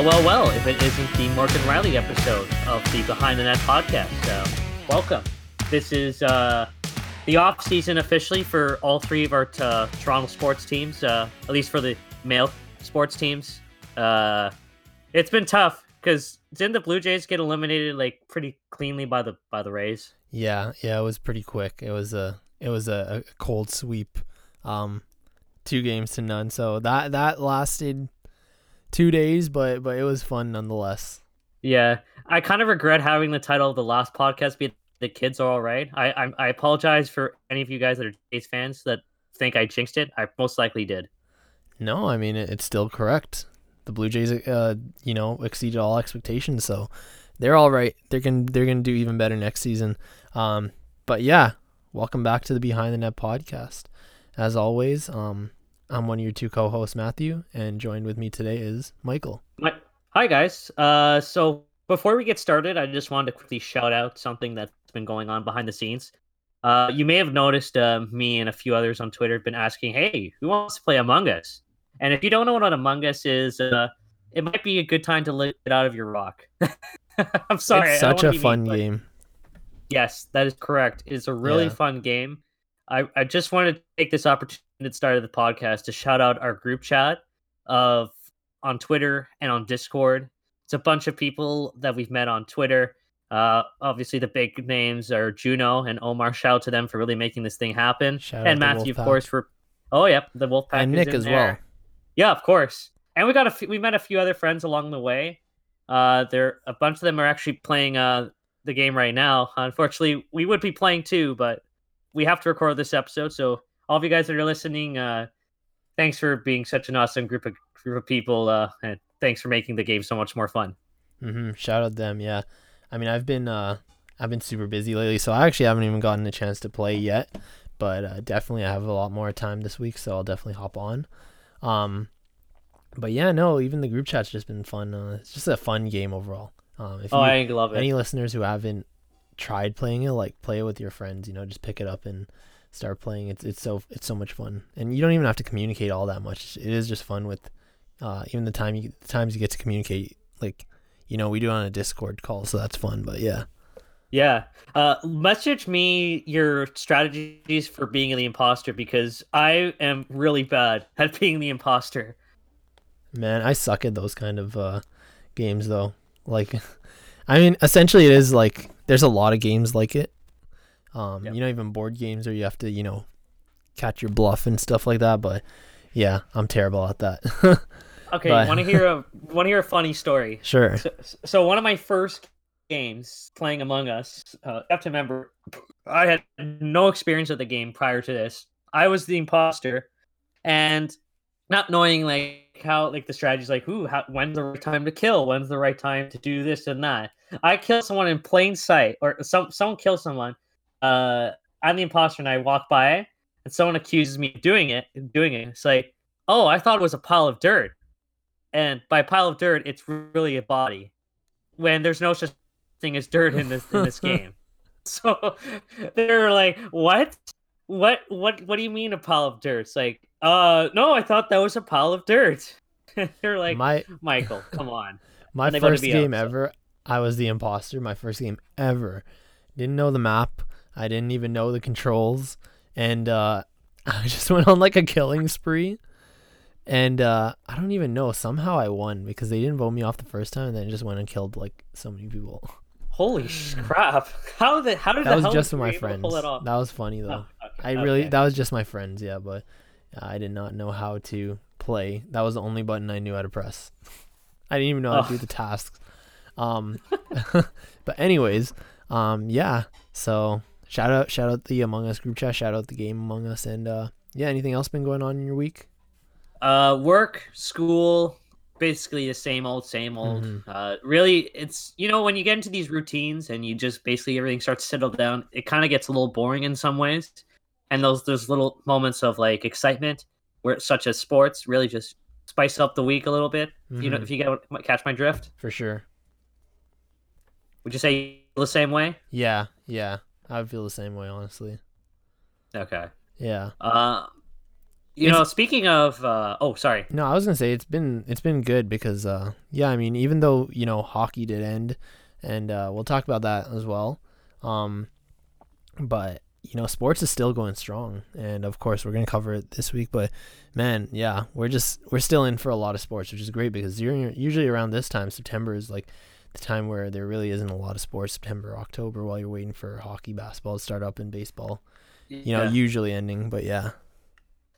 Well, well, well, if it isn't the Morgan Riley episode of the Behind the Net podcast. So, welcome. This is uh, the off season officially for all three of our uh, Toronto sports teams, uh, at least for the male sports teams. Uh, it's been tough because didn't the Blue Jays get eliminated like pretty cleanly by the by the Rays? Yeah, yeah, it was pretty quick. It was a it was a, a cold sweep, um, two games to none. So that that lasted two days, but but it was fun nonetheless. Yeah, I kind of regret having the title of the last podcast be "The Kids Are All Right." I I, I apologize for any of you guys that are Jays fans that think I jinxed it. I most likely did. No, I mean it, it's still correct. The Blue Jays, uh, you know, exceeded all expectations, so they're all right. They're gonna they're gonna do even better next season. Um, but yeah, welcome back to the Behind the Net podcast. As always, um, I'm one of your two co-hosts, Matthew, and joined with me today is Michael. Hi guys. Uh, so before we get started, I just wanted to quickly shout out something that's been going on behind the scenes. Uh, you may have noticed uh, me and a few others on Twitter have been asking, "Hey, who wants to play Among Us?" And if you don't know what Among Us is, uh, it might be a good time to let it out of your rock. I'm sorry. It's such a fun mean, game. Yes, that is correct. It's a really yeah. fun game. I, I just wanted to take this opportunity at the start of the podcast to shout out our group chat of on Twitter and on Discord. It's a bunch of people that we've met on Twitter. Uh, obviously, the big names are Juno and Omar. Shout out to them for really making this thing happen. Shout and Matthew, of course, for oh yep, the Wolfpack and Nick as there. well. Yeah, of course. And we got a f- we met a few other friends along the way. Uh, there a bunch of them are actually playing uh the game right now. Unfortunately, we would be playing too, but we have to record this episode. So all of you guys that are listening, uh, thanks for being such an awesome group of group of people, uh, and thanks for making the game so much more fun. Mm-hmm. Shout out them, yeah. I mean, I've been uh, I've been super busy lately, so I actually haven't even gotten a chance to play yet. But uh, definitely, I have a lot more time this week, so I'll definitely hop on. Um, but yeah, no, even the group chat's just been fun. Uh, it's just a fun game overall. Um, if oh, you, I love it. Any listeners who haven't tried playing it, like play it with your friends. You know, just pick it up and start playing. It's it's so it's so much fun, and you don't even have to communicate all that much. It is just fun with uh, even the time you the times you get to communicate. Like you know, we do it on a Discord call, so that's fun. But yeah. Yeah. Uh, message me your strategies for being the imposter because I am really bad at being the imposter. Man, I suck at those kind of uh, games though. Like, I mean, essentially, it is like there's a lot of games like it. Um, yep. you know, even board games where you have to, you know, catch your bluff and stuff like that. But yeah, I'm terrible at that. okay, want to hear a want to hear a funny story? Sure. So, so, one of my first games playing Among Us, uh, I have to remember, I had no experience with the game prior to this. I was the imposter, and not knowing like how like the strategies like who how, when's the right time to kill when's the right time to do this and that i kill someone in plain sight or some someone kills someone uh i'm the imposter and i walk by and someone accuses me of doing it doing it it's like oh i thought it was a pile of dirt and by pile of dirt it's really a body when there's no such thing as dirt in this in this game so they're like what what what what do you mean a pile of dirt it's like uh, no, I thought that was a pile of dirt. They're like, my Michael, come on. My first game ever, I was the imposter. My first game ever. Didn't know the map. I didn't even know the controls, and uh, I just went on like a killing spree. And uh, I don't even know. Somehow I won because they didn't vote me off the first time, and then just went and killed like so many people. Holy crap! How did how did that was just with my friends? That was funny though. Oh, okay, I really okay. that was just my friends, yeah. But I did not know how to play. That was the only button I knew how to press. I didn't even know how oh. to do the tasks. Um, but anyways, um, yeah. So shout out, shout out the Among Us group chat. Shout out the game Among Us, and uh, yeah. Anything else been going on in your week? Uh, work, school, basically the same old, same old. Mm-hmm. Uh, really, it's you know when you get into these routines and you just basically everything starts to settle down, it kind of gets a little boring in some ways and those those little moments of like excitement, where such as sports, really just spice up the week a little bit. Mm-hmm. You know, mm-hmm. if you get catch my drift. For sure. Would you say the same way? Yeah, yeah, I would feel the same way, honestly. Okay. Yeah. Uh, You it's, know, speaking of, uh, oh, sorry. No, I was gonna say it's been it's been good because, uh, yeah, I mean, even though you know hockey did end, and uh, we'll talk about that as well. Um, but you know, sports is still going strong, and of course, we're gonna cover it this week. But man, yeah, we're just we're still in for a lot of sports, which is great because you're usually around this time, September is like the time where there really isn't a lot of sports. September, October, while you're waiting for hockey, basketball to start up, and baseball. You know, yeah. usually ending, but yeah.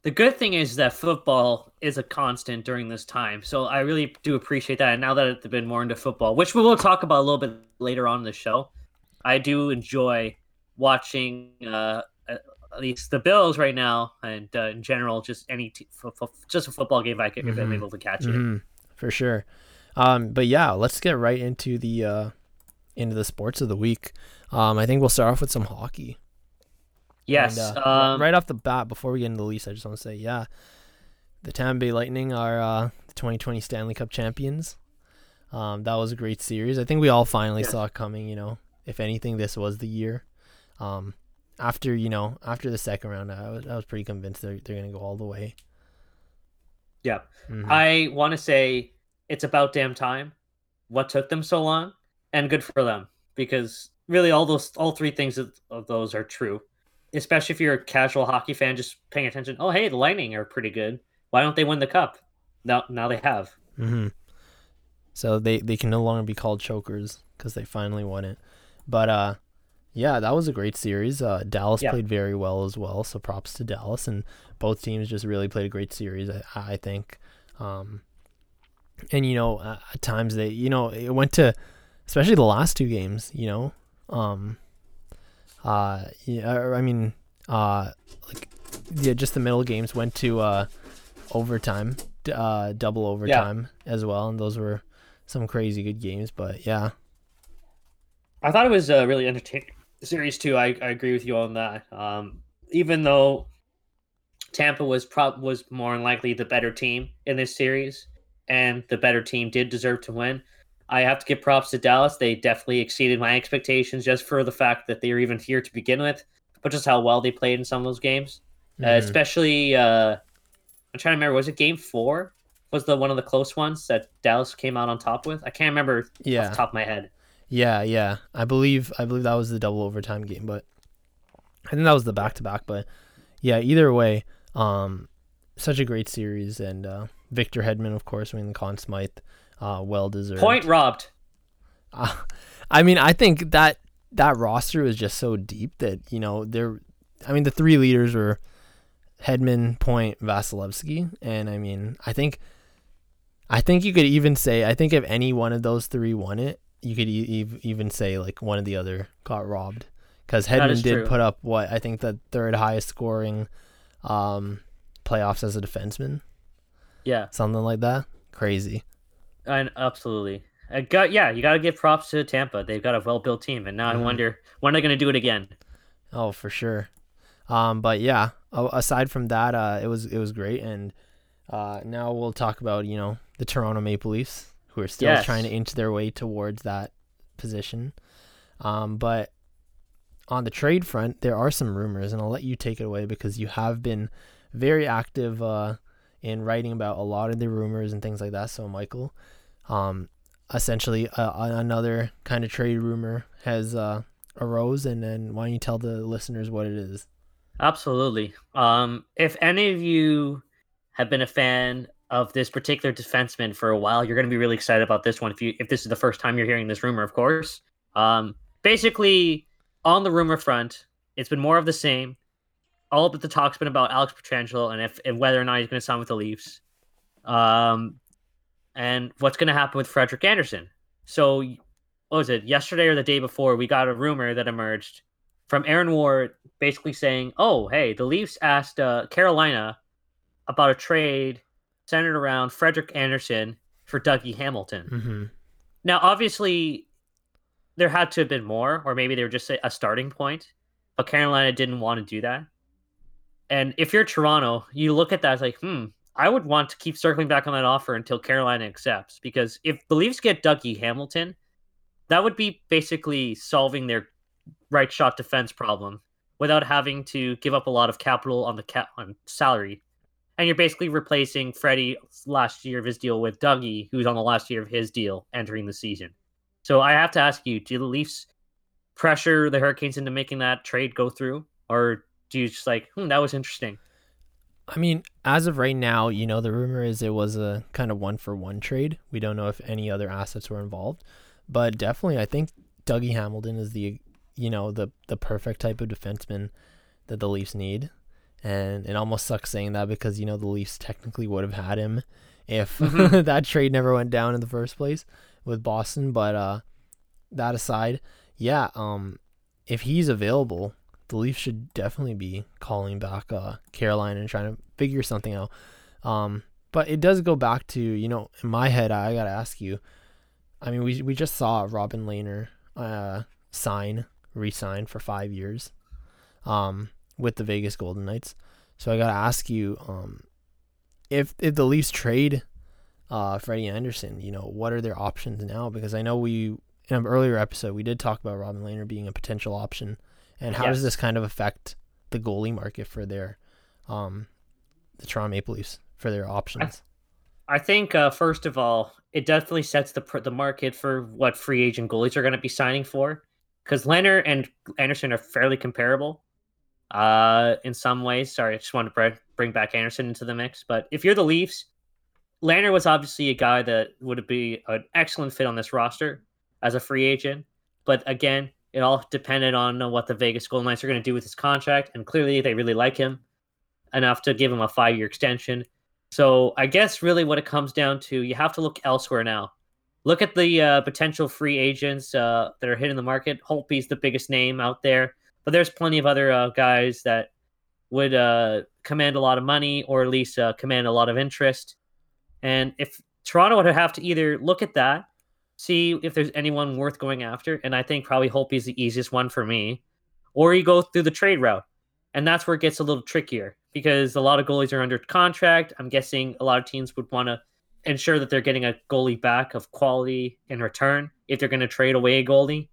The good thing is that football is a constant during this time, so I really do appreciate that. And now that it's been more into football, which we will talk about a little bit later on in the show, I do enjoy watching uh, at least the Bills right now, and uh, in general, just any t- f- f- just a football game I can, mm-hmm. if I'm mm-hmm. able to catch it. Mm-hmm. For sure. Um, but yeah, let's get right into the uh, into the sports of the week. Um, I think we'll start off with some hockey. Yes. And, uh, um, right off the bat, before we get into the Leafs, I just want to say, yeah, the Tampa Bay Lightning are uh, the 2020 Stanley Cup champions. Um, that was a great series. I think we all finally saw it coming. You know, if anything, this was the year. Um, after you know, after the second round, I was I was pretty convinced they're they're gonna go all the way. Yeah, mm-hmm. I want to say it's about damn time. What took them so long, and good for them because really all those all three things of, of those are true. Especially if you're a casual hockey fan, just paying attention. Oh, hey, the Lightning are pretty good. Why don't they win the cup? Now, now they have. Mm-hmm. So they they can no longer be called chokers because they finally won it. But uh, yeah, that was a great series. Uh, Dallas yeah. played very well as well, so props to Dallas. And both teams just really played a great series, I, I think. Um, and you know, uh, at times they, you know, it went to, especially the last two games. You know, um, uh, yeah, I mean, uh, like, yeah, just the middle games went to uh, overtime, uh, double overtime yeah. as well, and those were some crazy good games. But yeah, I thought it was a really entertaining series too. I, I agree with you on that. Um, even though Tampa was prob was more than likely the better team in this series, and the better team did deserve to win. I have to give props to Dallas. They definitely exceeded my expectations just for the fact that they were even here to begin with, but just how well they played in some of those games. Mm-hmm. Uh, especially, uh, I'm trying to remember, was it game four? Was the one of the close ones that Dallas came out on top with? I can't remember yeah. off the top of my head. Yeah, yeah. I believe I believe that was the double overtime game, but I think that was the back to back. But yeah, either way, um, such a great series, and uh, Victor Hedman, of course, winning the Conn Smythe, uh, well deserved. Point robbed. Uh, I mean, I think that that roster was just so deep that you know there. I mean, the three leaders were Hedman, Point, Vasilevskiy, and I mean, I think, I think you could even say, I think if any one of those three won it, you could e- even say like one of the other got robbed because Hedman did true. put up what I think the third highest scoring um, playoffs as a defenseman. Yeah, something like that. Crazy. And absolutely. I got yeah. You got to give props to Tampa. They've got a well built team, and now mm-hmm. I wonder when are they're going to do it again. Oh, for sure. Um, but yeah, aside from that, uh, it was it was great, and uh, now we'll talk about you know the Toronto Maple Leafs who are still yes. trying to inch their way towards that position. Um, but on the trade front, there are some rumors, and I'll let you take it away because you have been very active uh, in writing about a lot of the rumors and things like that. So, Michael, um, essentially, uh, another kind of trade rumor has uh, arose, and then why don't you tell the listeners what it is? Absolutely. Um, if any of you have been a fan of this particular defenseman for a while. You're going to be really excited about this one if you if this is the first time you're hearing this rumor, of course. Um, basically, on the rumor front, it's been more of the same. All of the talk's been about Alex Pietrangelo and if and whether or not he's going to sign with the Leafs, um, and what's going to happen with Frederik Andersen. So, what was it? Yesterday or the day before, we got a rumor that emerged from Aaron Ward, basically saying, "Oh, hey, the Leafs asked uh, Carolina about a trade centered around Frederik Andersen for Dougie Hamilton. Mm-hmm. Now, obviously, there had to have been more, or maybe they were just a starting point, but Carolina didn't want to do that. And if you're Toronto, you look at that as like, hmm, I would want to keep circling back on that offer until Carolina accepts. Because if the Leafs get Dougie Hamilton, that would be basically solving their right shot defense problem without having to give up a lot of capital on the cap on salary and you're basically replacing Freddie's last year of his deal with Dougie, who's on the last year of his deal entering the season. So I have to ask you: Do the Leafs pressure the Hurricanes into making that trade go through, or do you just like, hmm, that was interesting? I mean, as of right now, you know, the rumor is it was a kind of one for one trade. We don't know if any other assets were involved, but definitely, I think Dougie Hamilton is the, you know, the the perfect type of defenseman that the Leafs need. And it almost sucks saying that because you know the Leafs technically would have had him if mm-hmm. that trade never went down in the first place with Boston. But uh, that aside, yeah, um, if he's available, the Leafs should definitely be calling back uh, Carolina and trying to figure something out. Um, but it does go back to you know in my head I gotta ask you. I mean we we just saw Robin Lehner uh, sign resign for five years, um, with the Vegas Golden Knights. So I gotta ask you, um, if if the Leafs trade uh, Freddie Andersen, you know what are their options now? Because I know we in an earlier episode we did talk about Robin Lehner being a potential option and how yes. does this kind of affect the goalie market for their um the Toronto Maple Leafs for their options? I, I think uh, first of all, it definitely sets the the market for what free agent goalies are going to be signing for, because Lehner and Andersen are fairly comparable. Uh, in some ways, sorry, I just wanted to bring back Andersen into the mix. But if you're the Leafs, Lehner was obviously a guy that would be an excellent fit on this roster as a free agent. But again, it all depended on what the Vegas Golden Knights are going to do with his contract, and clearly they really like him enough to give him a five-year extension. So I guess really what it comes down to, you have to look elsewhere now. Look at the uh, potential free agents uh, that are hitting the market. Holtby's the biggest name out there, but there's plenty of other uh, guys that would uh, command a lot of money or at least uh, command a lot of interest. And if Toronto would have to either look at that see if there's anyone worth going after. And I think probably Holtby is the easiest one for me. Or you go through the trade route. And that's where it gets a little trickier because a lot of goalies are under contract. I'm guessing a lot of teams would want to ensure that they're getting a goalie back of quality in return if they're going to trade away a goalie.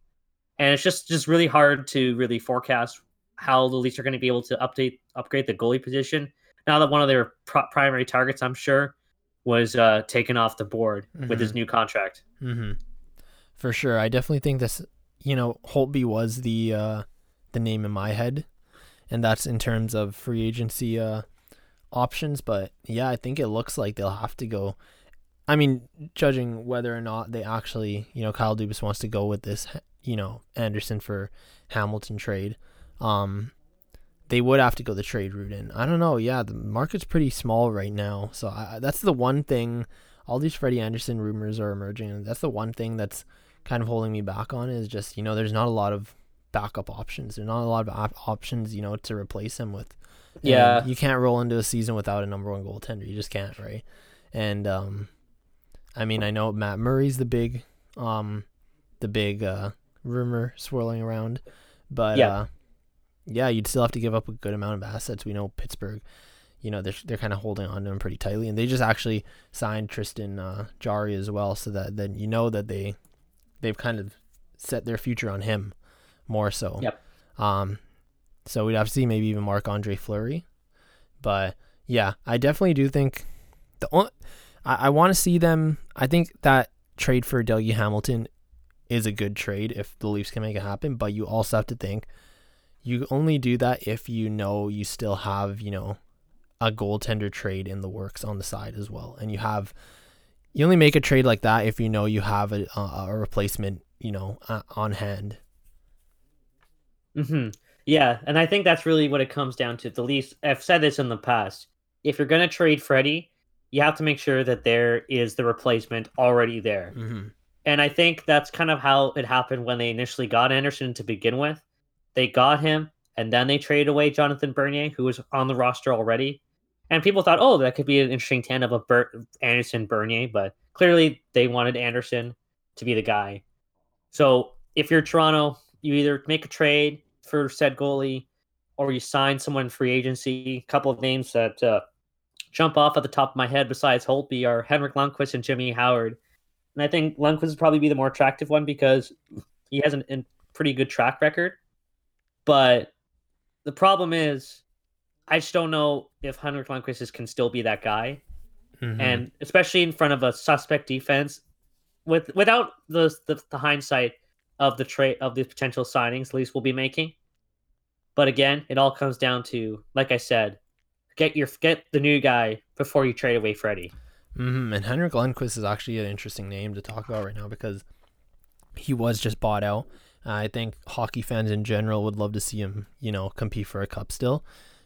And it's just just really hard to really forecast how the Leafs are going to be able to update upgrade the goalie position now that one of their primary targets, I'm sure, was uh, taken off the board mm-hmm. with his mm-hmm. new contract. Mm-hmm. For sure, I definitely think this. You know, Holtby was the uh, the name in my head, and that's in terms of free agency uh, options. But yeah, I think it looks like they'll have to go. I mean, judging whether or not they actually, you know, Kyle Dubas wants to go with this, you know, Andersen for Hamilton trade. Um, they would have to go the trade route in. I don't know. Yeah, the market's pretty small right now, so I, that's the one thing. All these Freddie Andersen rumors are emerging, and that's the one thing that's kind of holding me back on is just you know there's not a lot of backup options. There's not a lot of op- options you know to replace him with. Yeah, and you can't roll into a season without a number one goaltender. You just can't, right? And um, I mean, I know Matt Murray's the big, um, the big uh rumor swirling around, but yeah. Uh, yeah, you'd still have to give up a good amount of assets. We know Pittsburgh, you know, they're they're kind of holding on to him pretty tightly, and they just actually signed Tristan uh, Jarry as well, so that then you know that they they've kind of set their future on him more so. Yep. Um, so we'd have to see maybe even Marc-Andre Fleury, but yeah, I definitely do think the only I, I want to see them. I think that trade for Dougie Hamilton is a good trade if the Leafs can make it happen, but you also have to think you only do that if you know you still have, you know, a goaltender trade in the works on the side as well. And you have, you only make a trade like that if you know you have a, a replacement, you know, uh, on hand. Hmm. Yeah, and I think that's really what it comes down to. The least I've said this in the past. If you're gonna trade Freddie, you have to make sure that there is the replacement already there. Mm-hmm. And I think that's kind of how it happened when they initially got Andersen to begin with. They got him, and then they traded away Jonathan Bernier, who was on the roster already. And people thought, oh, that could be an interesting tandem of Ber- Andersen Bernier, but clearly they wanted Andersen to be the guy. So if you're Toronto, you either make a trade for said goalie or you sign someone in free agency. A couple of names that uh, jump off at the top of my head besides Holtby are Henrik Lundqvist and Jimmy Howard. And I think Lundqvist would probably be the more attractive one because he has a pretty good track record. But the problem is, I just don't know if Henrik Lundqvist can still be that guy, mm-hmm. and especially in front of a suspect defense, with without the the, the hindsight of the trade of the potential signings Leafs will be making. But again, it all comes down to, like I said, get your get the new guy before you trade away Freddie. Mm-hmm. And Henrik Lundqvist is actually an interesting name to talk about right now because he was just bought out. I think hockey fans in general would love to see him, you know, compete for a cup still.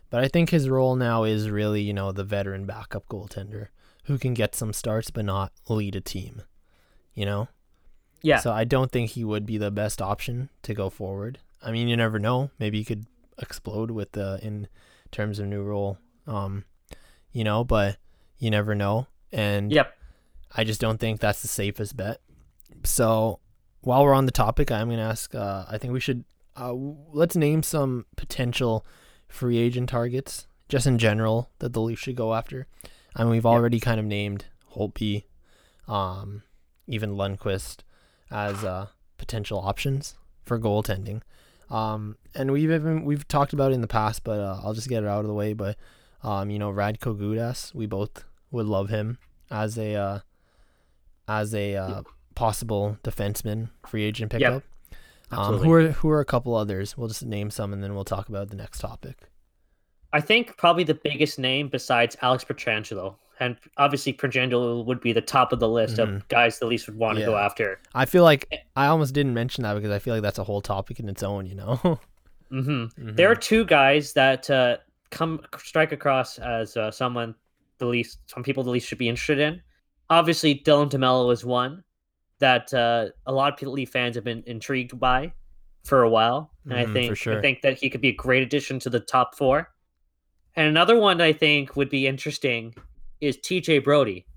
But I think his role now is really, you know, the veteran backup goaltender who can get some starts but not lead a team. You know? Yeah. So I don't think he would be the best option to go forward. I mean, you never know. Maybe he could explode with the in terms of new role. Um, you know, but you never know. And yep. I just don't think that's the safest bet. So while we're on the topic, I'm going to ask. Uh, I think we should uh, let's name some potential free agent targets, just in general, that the Leafs should go after. I mean, we've already yep. kind of named Holtby, um, even Lundqvist as uh, potential options for goaltending. Um, and we've even we've talked about it in the past, but uh, I'll just get it out of the way. But um, you know, Radko Gudas, we both would love him as a uh, as a uh, possible defenseman free agent pickup. Yep. Um, who are who are a couple others? We'll just name some and then we'll talk about the next topic. I think probably the biggest name besides Alex Pietrangelo, and obviously Pietrangelo would be the top of the list mm-hmm. of guys the least would want to go after. I feel like I almost didn't mention that because I feel like that's a whole topic in its own. You know. mm-hmm. Mm-hmm. There are two guys that uh, come strike across as uh, someone the least some people the least should be interested in. Obviously, Dylan DeMelo is one that uh, a lot of Leaf fans have been intrigued by for a while, and mm, I think sure. I think that he could be a great addition to the top four. And another one that I think would be interesting is TJ Brodie.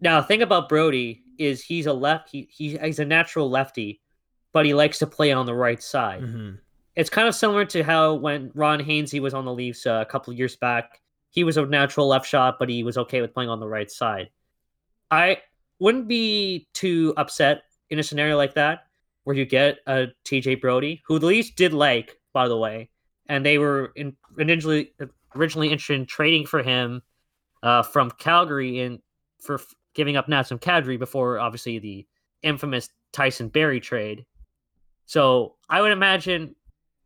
Now, the thing about Brodie is he's a left he, he he's a natural lefty, but he likes to play on the right side. Mm-hmm. It's kind of similar to how when Ron Hainsey was on the Leafs uh, a couple of years back, he was a natural left shot, but he was okay with playing on the right side. I wouldn't be too upset in a scenario like that where you get a TJ Brodie, who the Leafs did like, by the way, and they were in, originally originally interested in trading for him uh, from Calgary and for f- giving up Nazem Kadri before obviously the infamous Tyson Barrie trade. So I would imagine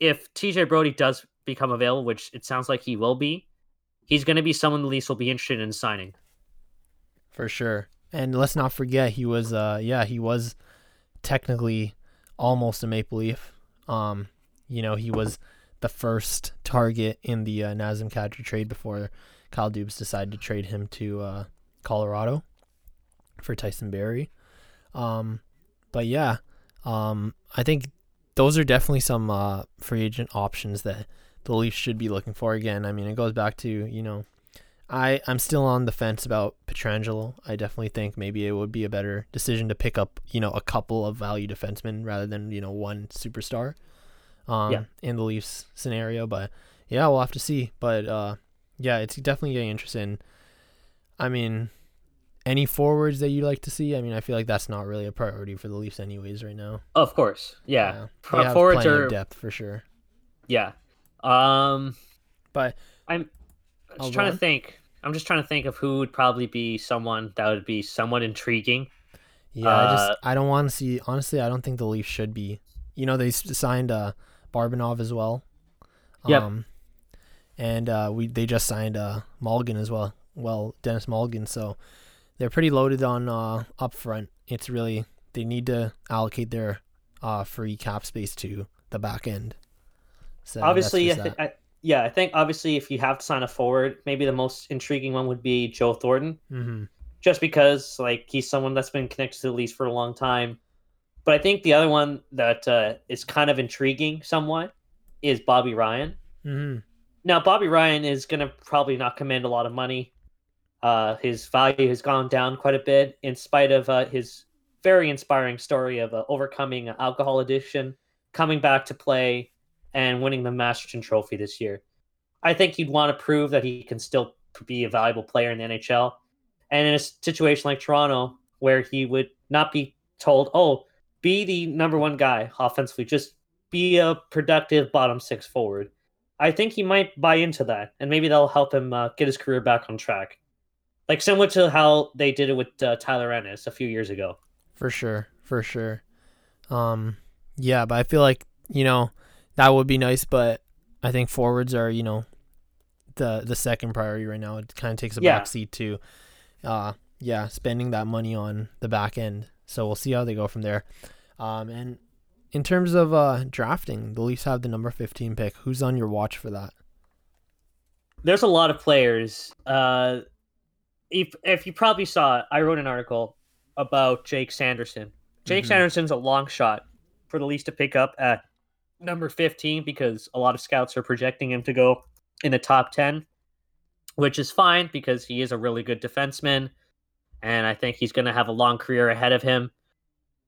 if TJ Brodie does become available, which it sounds like he will be, he's going to be someone the Leafs will be interested in signing. For sure. And let's not forget he was uh yeah, he was technically almost a Maple Leaf. Um, you know, he was the first target in the uh, Nazem Kadri trade before Kyle Dubas decided to trade him to uh, Colorado for Tyson Barrie. Um, but yeah, um, I think those are definitely some uh, free agent options that the Leafs should be looking for again. I mean, it goes back to you know, I I'm still on the fence about Pietrangelo. I definitely think maybe it would be a better decision to pick up you know a couple of value defensemen rather than you know one superstar. Um, yeah. in the Leafs scenario, but yeah, we'll have to see. But uh, yeah, it's definitely getting interesting. I mean, any forwards that you like to see? I mean, I feel like that's not really a priority for the Leafs, anyways, right now. Of course, yeah. yeah. forwards are depth for sure. Yeah, um, but I'm just trying to think. I'm just trying to think of who would probably be someone that would be somewhat intriguing. Yeah, uh, I just I don't want to see. Honestly, I don't think the Leafs should be. You know, they signed uh Barabanov as well. Yeah. Um, and uh, we they just signed uh Malgin as well. Well, Denis Malgin, so they're pretty loaded on uh up front. It's really they need to allocate their uh free cap space to the back end. So obviously, I th- I, yeah, I think obviously if you have to sign a forward, maybe the most intriguing one would be Joe Thornton, mm-hmm. just because like he's someone that's been connected to the Leafs for a long time. But I think the other one that uh, is kind of intriguing somewhat is Bobby Ryan. Mm-hmm. Now, Bobby Ryan is going to probably not command a lot of money. Uh, his value has gone down quite a bit in spite of uh, his very inspiring story of uh, overcoming alcohol addiction, coming back to play, and winning the Masterton Trophy this year. I think he'd want to prove that he can still be a valuable player in the NHL. And in a situation like Toronto, where he would not be told, oh, be the number one guy offensively, just be a productive bottom six forward. I think he might buy into that, and maybe that'll help him uh, get his career back on track. Like similar to how they did it with uh, Tyler Ennis a few years ago. For sure, for sure. Um, yeah, but I feel like you know that would be nice, but I think forwards are you know the the second priority right now. It kind of takes a yeah. backseat to, uh, yeah, spending that money on the back end. So we'll see how they go from there. Um, and in terms of uh, drafting, the Leafs have the number 15 pick. Who's on your watch for that? There's a lot of players. Uh, if if you probably saw, I wrote an article about Jake Sanderson. Jake mm-hmm. Sanderson's a long shot for the Leafs to pick up at number 15 because a lot of scouts are projecting him to go in the top 10, which is fine because he is a really good defenseman. And I think he's going to have a long career ahead of him.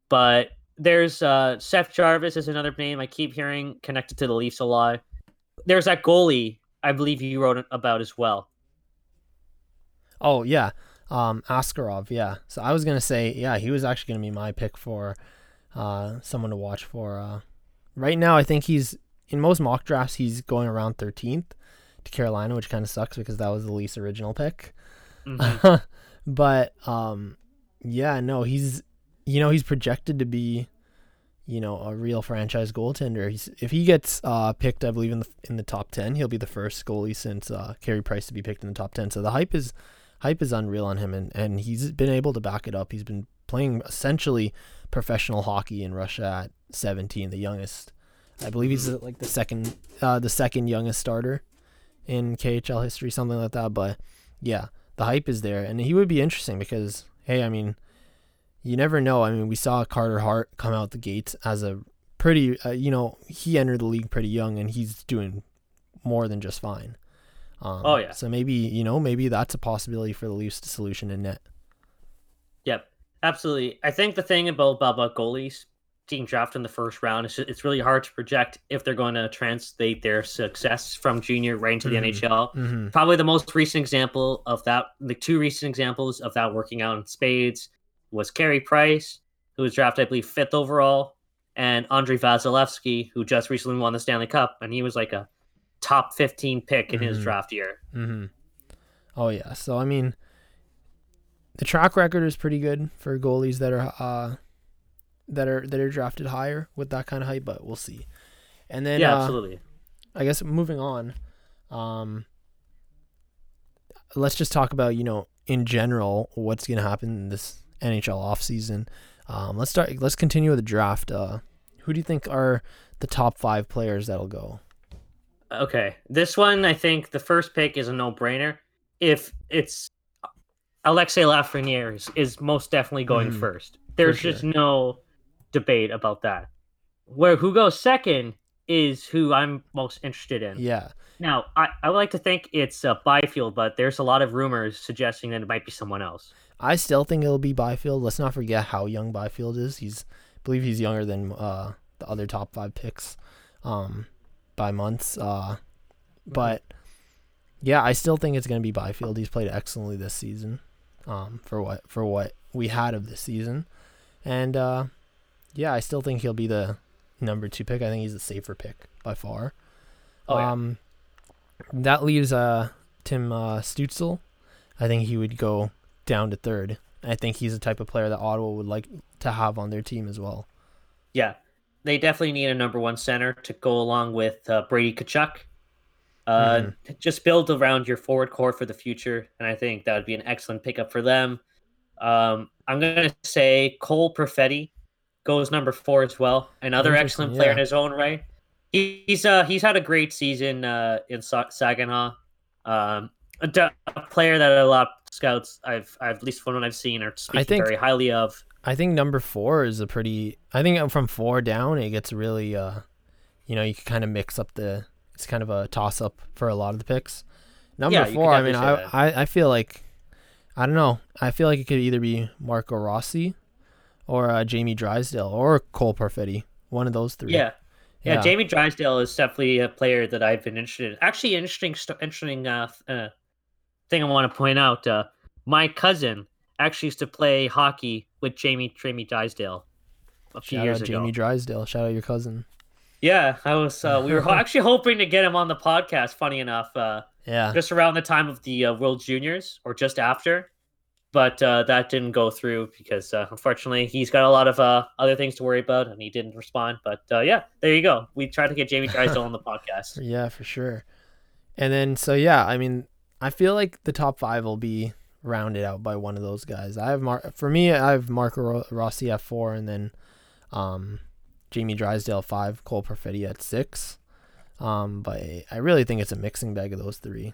But there's uh, Seth Jarvis is another name I keep hearing connected to the Leafs a lot. There's that goalie I believe you wrote about as well. Oh yeah, um, Askarov. Yeah. So I was gonna say yeah, he was actually gonna be my pick for uh, someone to watch for. Uh, right now, I think he's in most mock drafts he's going around 13th to Carolina, which kind of sucks because that was the least original pick. Mm-hmm. but um, yeah, no, he's you know, he's projected to be, you know, a real franchise goaltender. He's if he gets uh, picked, I believe in the in the top ten, he'll be the first goalie since uh, Carey Price to be picked in the top ten. So the hype is hype is unreal on him, and and he's been able to back it up. He's been playing essentially professional hockey in Russia at 17, the youngest. I believe he's uh, like the second uh, the second youngest starter in KHL history, something like that. But yeah, the hype is there, and he would be interesting because hey, I mean you never know. I mean, we saw Carter Hart come out the gates as a pretty, uh, you know, he entered the league pretty young and he's doing more than just fine. Um, oh yeah. So maybe you know maybe that's a possibility for the Leafs to solution in net. Yep, absolutely. I think the thing about about goalies being drafted in the first round is it's really hard to project if they're going to translate their success from junior right into mm-hmm. the NHL. Mm-hmm. Probably the most recent example of that, the two recent examples of that working out in spades was Carey Price, who was drafted, I believe, fifth overall, and Andrei Vasilevskiy, who just recently won the Stanley Cup, and he was like a top 15 pick in mm-hmm. his draft year. Mm-hmm. Oh, yeah. So, I mean, the track record is pretty good for goalies that are uh, that are that are drafted higher with that kind of height, but we'll see. And then, yeah, uh, absolutely. I guess moving on, um, let's just talk about you know in general what's going to happen in this NHL offseason. Um, let's start. Let's continue with the draft. Uh, who do you think are the top five players that'll go? Okay, this one I think the first pick is a no-brainer. If it's Alexis Lafreniere is, is most definitely going mm, first. There's just no debate about that. Where who goes second is who I'm most interested in. Yeah. Now, I, I would like to think it's uh, Byfield, but there's a lot of rumors suggesting that it might be someone else. I still think it'll be Byfield. Let's not forget how young Byfield is. He's, I believe he's younger than uh, the other top five picks um, by months. Uh, but yeah, I still think it's going to be Byfield. He's played excellently this season um, for what for what we had of this season, and uh, yeah, I still think he'll be the number two pick. I think he's the safer pick by far. Oh, yeah. Um, that leaves uh Tim uh, Stützle. I think he would go down to third. I think he's the type of player that Ottawa would like to have on their team as well. Yeah, they definitely need a number one center to go along with uh, Brady Tkachuk. Uh, mm-hmm. Just build around your forward core for the future, and I think that would be an excellent pickup for them. Um, I'm going to say Cole Perfetti goes number four as well. Another excellent player yeah. in his own right. He, he's uh he's had a great season uh, in Saginaw. Um, a, a, player that a lot of scouts I've I've at least from what I've seen are speaking think, very highly of. I think number four is a pretty. I think from four down, it gets really. uh You know, you can kind of mix up the. It's kind of a toss up for a lot of the picks. Number yeah, four, I mean, I, I I feel like. I don't know. I feel like it could either be Marco Rossi, or uh, Jamie Drysdale, or Cole Perfetti. One of those three. Yeah. Yeah, yeah, Jamie Drysdale is definitely a player that I've been interested in. Actually, interesting, interesting uh, uh, thing I want to point out. Uh, my cousin actually used to play hockey with Jamie Jamie Drysdale a few Shout years out ago. Jamie Drysdale. Shout out your cousin. Yeah, I was. Uh, we were actually hoping to get him on the podcast. Funny enough, uh, yeah, just around the time of the uh, World Juniors or just after, but uh, that didn't go through because uh, unfortunately he's got a lot of uh, other things to worry about and he didn't respond. But uh, yeah, there you go. We tried to get Jamie Drysdale on the podcast. Yeah, for sure. And then so yeah, I mean, I feel like the top five will be rounded out by one of those guys. I have Mar- for me, I have Marco Rossi at four, and then um, Jamie Drysdale five, Cole Perfetti at six. Um, but I really think it's a mixing bag of those three.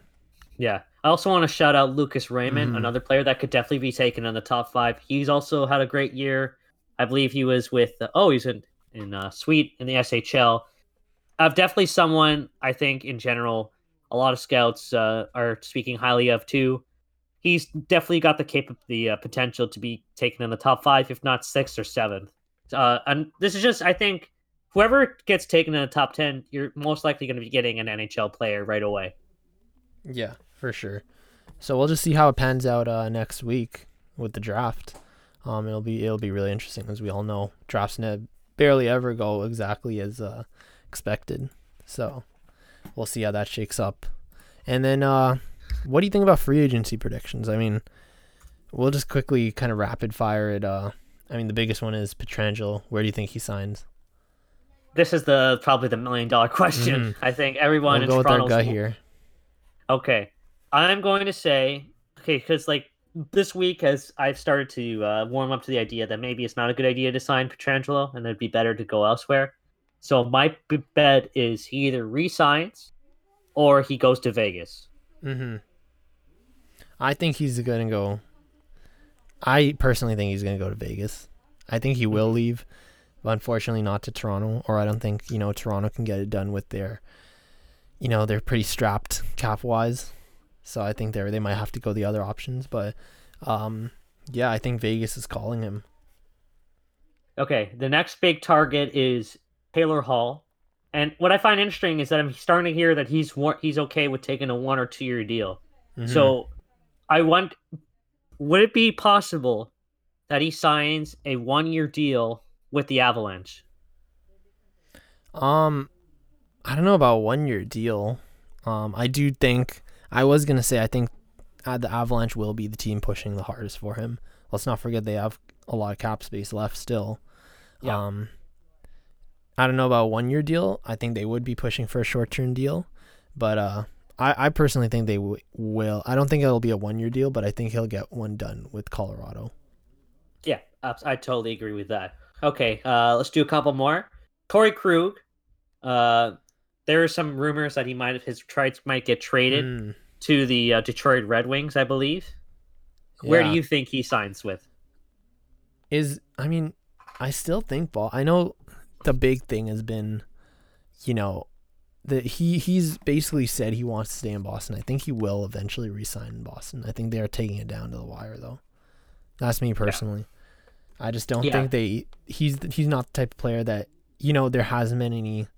Yeah. I also want to shout out Lucas Raymond, mm. another player that could definitely be taken in the top five. He's also had a great year. I believe he was with, uh, oh, he's in, in uh, Sweet in the SHL. Uh, definitely someone I think in general, a lot of scouts uh, are speaking highly of too. He's definitely got the cap- the uh, potential to be taken in the top five, if not sixth or seventh. Uh, and this is just, I think, whoever gets taken in the top 10, you're most likely going to be getting an NHL player right away. Yeah, for sure. So we'll just see how it pans out uh, next week with the draft. Um, it'll be it'll be really interesting as we all know drafts barely ever go exactly as uh, expected. So we'll see how that shakes up. And then uh, what do you think about free agency predictions? I mean, we'll just quickly kind of rapid fire it. Uh, I mean, the biggest one is Pietrangelo. Where do you think he signs? This is the probably the million dollar question. Mm. I think everyone we'll in go Toronto's with our gut here. Okay, I'm going to say okay because like this week as I've started to uh, warm up to the idea that maybe it's not a good idea to sign Pietrangelo and it'd be better to go elsewhere. So my bet is he either resigns or he goes to Vegas. Mm-hmm. I think he's going to go. I personally think he's going to go to Vegas. I think he will leave, but unfortunately not to Toronto. Or I don't think you know Toronto can get it done with their you know they're pretty strapped cap wise, so I think they they might have to go the other options. But um, yeah, I think Vegas is calling him. Okay, the next big target is Taylor Hall, and what I find interesting is that I'm starting to hear that he's he's okay with taking a one or two year deal. Mm-hmm. So I want, would it be possible that he signs a one year deal with the Avalanche? Um, I don't know about one year deal. Um, I do think I was gonna say I think uh, the Avalanche will be the team pushing the hardest for him. Let's not forget they have a lot of cap space left still. Yeah. Um, I don't know about one year deal. I think they would be pushing for a short term deal, but uh, I I personally think they w- will. I don't think it'll be a one year deal, but I think he'll get one done with Colorado. Yeah, I totally agree with that. Okay, uh, let's do a couple more. Torey Krug, uh, there are some rumors that he might his trades might get traded mm. to the uh, Detroit Red Wings, I believe. Yeah. Where do you think he signs with? Is I mean, I still think ball. I know the big thing has been, you know, that he he's basically said he wants to stay in Boston. I think he will eventually resign in Boston. I think they are taking it down to the wire though. That's me personally. Yeah. I just don't yeah. think they he's he's not the type of player that you know there hasn't been any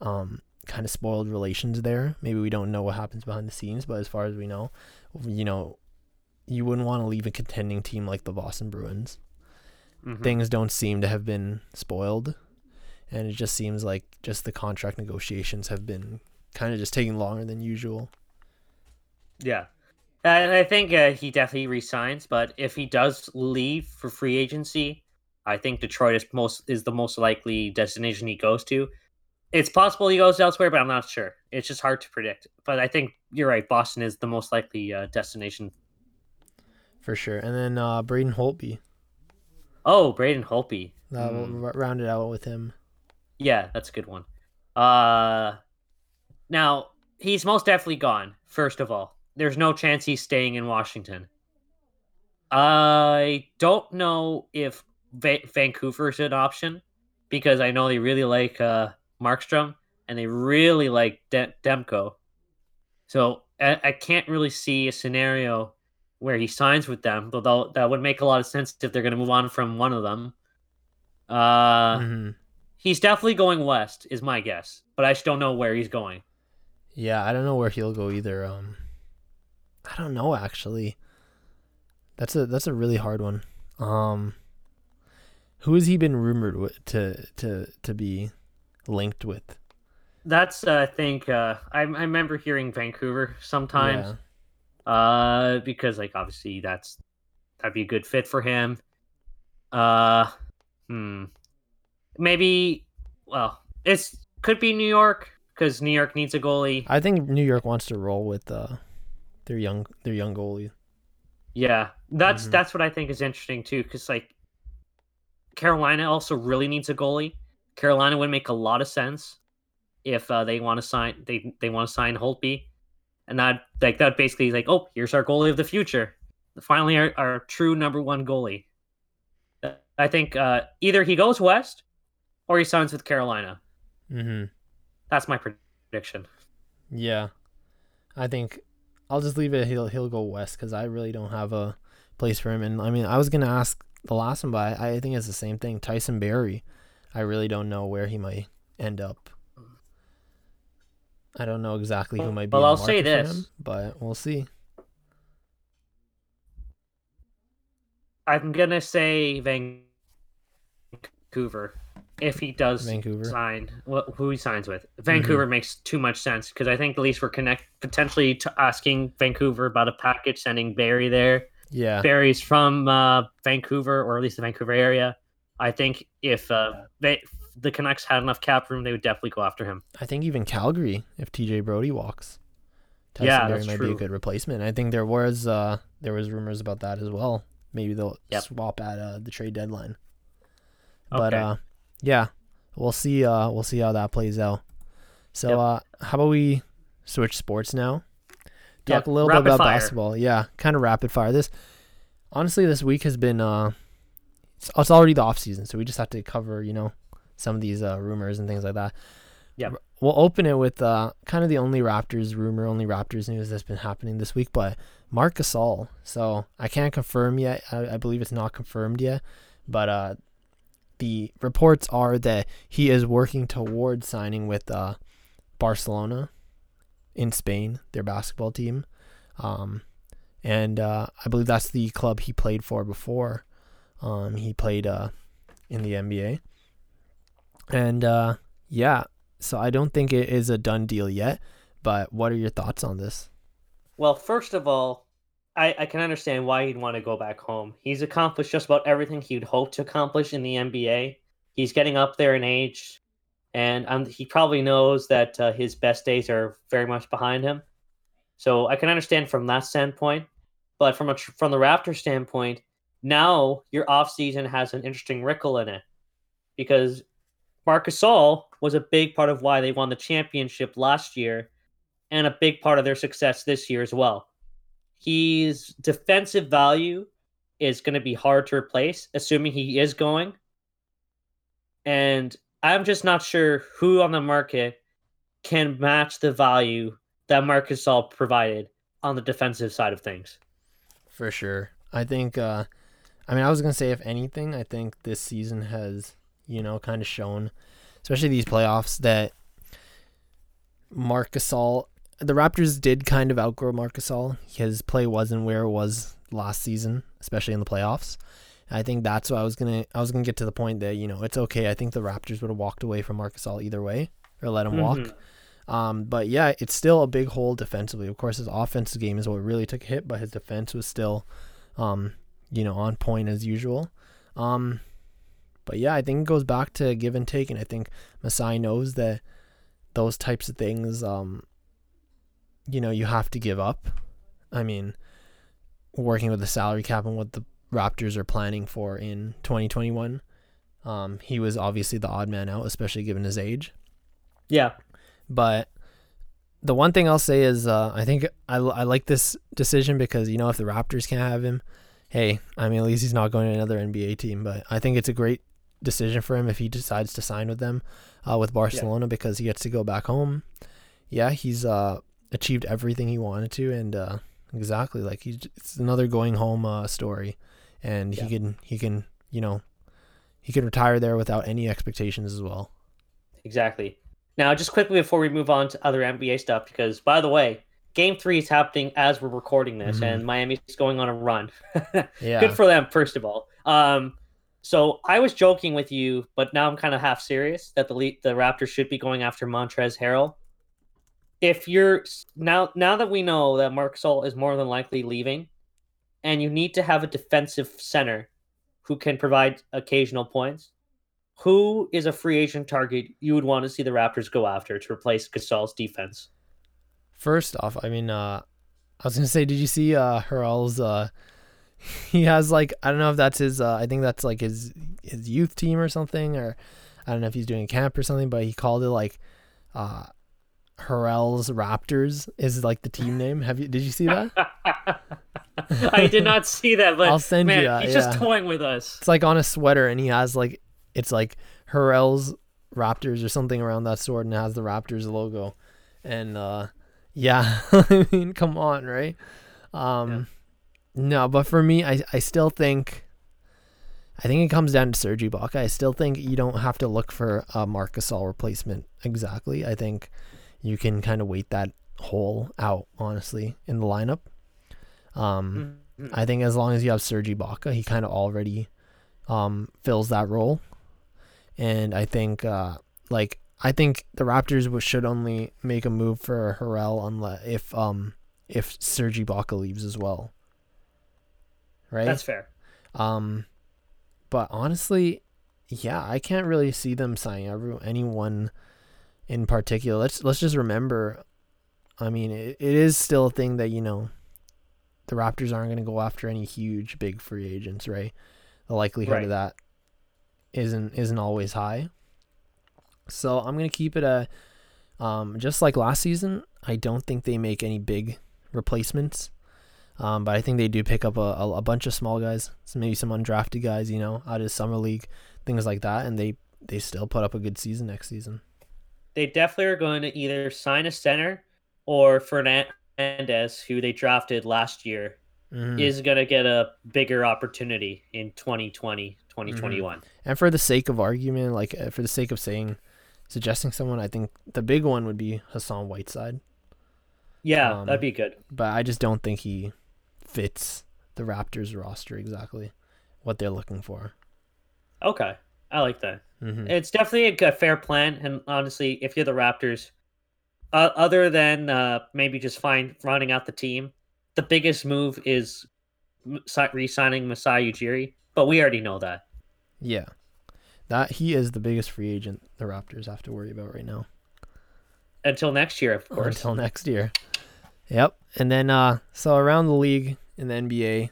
um kind of spoiled relations there. Maybe we don't know what happens behind the scenes, but as far as we know, you know, you wouldn't want to leave a contending team like the Boston Bruins. Mm-hmm. Things don't seem to have been spoiled, and it just seems like just the contract negotiations have been kind of just taking longer than usual. Yeah. And I think uh, he definitely resigns, but if he does leave for free agency, I think Detroit is most is the most likely destination he goes to it's possible he goes elsewhere, but I'm not sure. It's just hard to predict. But I think you're right. Boston is the most likely uh, destination. For sure. And then uh, Braden Holtby. Oh, Braden Holtby. Uh, mm. We'll round it out with him. Yeah, that's a good one. Uh, now, he's most definitely gone, first of all. There's no chance he's staying in Washington. I don't know if Va- Vancouver is an option because I know they really like uh, Markstrom, and they really like De- Demko. So I-, I can't really see a scenario where he signs with them, although that would make a lot of sense if they're going to move on from one of them. Uh, mm-hmm. He's definitely going west, is my guess, but I just don't know where he's going. Yeah, I don't know where he'll go either. Um, I don't know actually. That's a that's a really hard one. Um, who has he been rumored to to to be? linked with. That's uh, I think uh, I I remember hearing Vancouver sometimes. Yeah. Uh, because like obviously that's that'd be a good fit for him. Uh, hmm. Maybe. Well, it's could be New York because New York needs a goalie. I think New York wants to roll with uh, their young their young goalie. Yeah, that's mm-hmm. that's what I think is interesting too, because like Carolina also really needs a goalie. Carolina would make a lot of sense if uh, they want to sign they they want to sign Holtby, and that like that basically is like oh here's our goalie of the future, finally our, our true number one goalie. I think uh, either he goes west or he signs with Carolina. Mm-hmm. That's my prediction. Yeah, I think I'll just leave it. He'll he'll go west because I really don't have a place for him. And I mean, I was gonna ask the last one, but I, I think it's the same thing. Tyson Barrie, I really don't know where he might end up. I don't know exactly who might be. Well, I'll say this, him, but we'll see. I'm gonna say Vancouver if he does Vancouver. sign who he signs with. Vancouver mm-hmm. makes too much sense because I think at least we're connect potentially to asking Vancouver about a package, sending Barrie there. Yeah, Barrie's from uh, Vancouver or at least the Vancouver area. I think if uh, they, the Canucks had enough cap room, they would definitely go after him. I think even Calgary, if TJ Brodie walks, Tyson yeah, Barrie might true. be a good replacement. I think there was uh, there was rumors about that as well. Maybe they'll yep. swap at uh, the trade deadline. Okay. But uh, yeah, we'll see. Uh, we'll see how that plays out. So, yep. uh, how about we switch sports now? Talk yep. a little rapid bit about fire. basketball. Yeah, kind of rapid fire. This honestly, this week has been. Uh, it's, it's already the off season, so we just have to cover, you know, some of these uh, rumors and things like that. Yeah. We'll open it with uh, kind of the only Raptors rumor, only Raptors news that's been happening this week, but Marc Gasol. So I can't confirm yet. I, I believe it's not confirmed yet, but uh, the reports are that he is working towards signing with uh, Barcelona in Spain, their basketball team. Um, and uh, I believe that's the club he played for before. Um, he played uh, in the NBA. And uh, yeah, so I don't think it is a done deal yet. But what are your thoughts on this? Well, first of all, I, I can understand why he'd want to go back home. He's accomplished just about everything he'd hoped to accomplish in the NBA. He's getting up there in age, and um, he probably knows that uh, his best days are very much behind him. So I can understand from that standpoint. But from a from the Raptor standpoint, now your off season has an interesting wrinkle in it because Marcus Gasol was a big part of why they won the championship last year, and a big part of their success this year as well. His defensive value is going to be hard to replace, assuming he is going. And I'm just not sure who on the market can match the value that Marc Gasol provided on the defensive side of things. For sure. I think, uh, I mean, I was going to say, if anything, I think this season has, you know, kind of shown, especially these playoffs, that Marc Gasol the Raptors did kind of outgrow Marc Gasol. His play wasn't where it was last season, especially in the playoffs. I think that's why I was gonna I was gonna get to the point that you know it's okay. I think the Raptors would have walked away from Marc Gasol either way or let him mm-hmm. walk. Um, but yeah, it's still a big hole defensively. Of course, his offensive game is what really took a hit, but his defense was still, um, you know, on point as usual. Um, but yeah, I think it goes back to give and take, and I think Masai knows that those types of things um, you know, you have to give up. I mean, working with the salary cap and what the Raptors are planning for in 2021, um, he was obviously the odd man out, especially given his age. Yeah. But the one thing I'll say is uh, I think I, I like this decision because, you know, if the Raptors can't have him, hey, I mean, at least he's not going to another NBA team. But I think it's a great decision for him if he decides to sign with them, uh, with Barcelona, yeah. because he gets to go back home. Yeah, he's uh, achieved everything he wanted to, and uh, exactly like he's it's another going home uh, story, and yeah. he can he can you know he can retire there without any expectations as well. Exactly. Now, just quickly before we move on to other NBA stuff, because by the way, Game Three is happening as we're recording this, mm-hmm. and Miami's going on a run. yeah, good for them. First of all, um, So I was joking with you, but now I'm kind of half serious that the the Raptors should be going after Montrezl Harrell. If you're now now that we know that Marc Gasol is more than likely leaving, and you need to have a defensive center who can provide occasional points, who is a free agent target you would want to see the Raptors go after to replace Gasol's defense? First off, I mean, uh, I was gonna say, did you see uh, Harrell's uh, he has like I don't know if that's his uh, I think that's like his his youth team or something or I don't know if he's doing camp or something, but he called it like uh Harrell's Raptors is like the team name. Have you did you see that? I did not see that, but I'll send man, you that. He's yeah. just toying with us. It's like on a sweater and he has like it's like Harrell's Raptors or something around that sort and it has the Raptors logo. And uh yeah, I mean come on, right? Um yeah no, but for me, I, I still think I think it comes down to Serge Ibaka. I still think you don't have to look for a Marc Gasol replacement exactly. I think you can kind of wait that hole out, honestly, in the lineup. Um, mm-hmm. I think as long as you have Serge Ibaka, he kind of already um, fills that role. And I think, uh, like, I think the Raptors should only make a move for Harrell unless if um if Serge Ibaka leaves as well right? That's fair. Um, but honestly, yeah, I can't really see them signing everyone, anyone in particular. Let's let's just remember. I mean, it, it is still a thing that you know, the Raptors aren't going to go after any huge big free agents, right? The likelihood right. of that isn't isn't always high. So I'm gonna keep it a, um, just like last season. I don't think they make any big replacements. Um, but I think they do pick up a, a, a, bunch of small guys, so maybe some undrafted guys, you know, out of summer league, things like that, and they they still put up a good season next season. They definitely are going to either sign a center or Hernandez, who they drafted last year, mm-hmm. is going to get a bigger opportunity in 2020, 2021. Mm-hmm. And for the sake of argument, like uh, for the sake of saying, suggesting someone, I think the big one would be Hassan Whiteside. Yeah, um, that'd be good. But I just don't think he fits the Raptors roster exactly what they're looking for. Okay, I like that. Mm-hmm. It's definitely a, fair plan, and honestly, if you're the Raptors, uh, other than uh, maybe just fine running out the team, the biggest move is re-signing Masai Ujiri. But we already know that. Yeah, that he is the biggest free agent the Raptors have to worry about right now. Until next year, of course. Until next year. Yep. And then uh so around the league, in the NBA.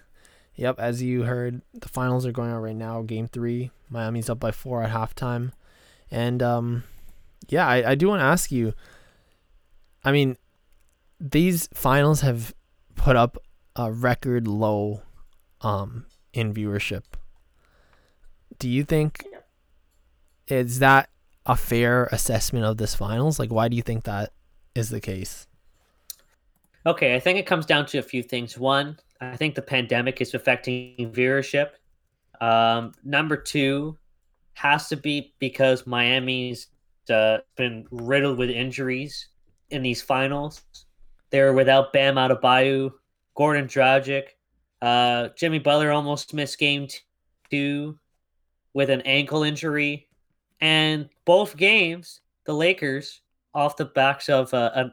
Yep, as you heard, the finals are going on right now. Game three, Miami's up by four at halftime, and um, yeah, I, I do want to ask you. I mean, these finals have put up a record low, um, in viewership. Do you think is that a fair assessment of this finals? Like, why do you think that is the case? Okay, I think it comes down to a few things. One, I think the pandemic is affecting viewership. Um, number two has to be because Miami's uh, been riddled with injuries in these finals. They're without Bam Adebayo, Goran Dragic, uh, Jimmy Butler almost missed game two with an ankle injury, and both games the Lakers off the backs of uh,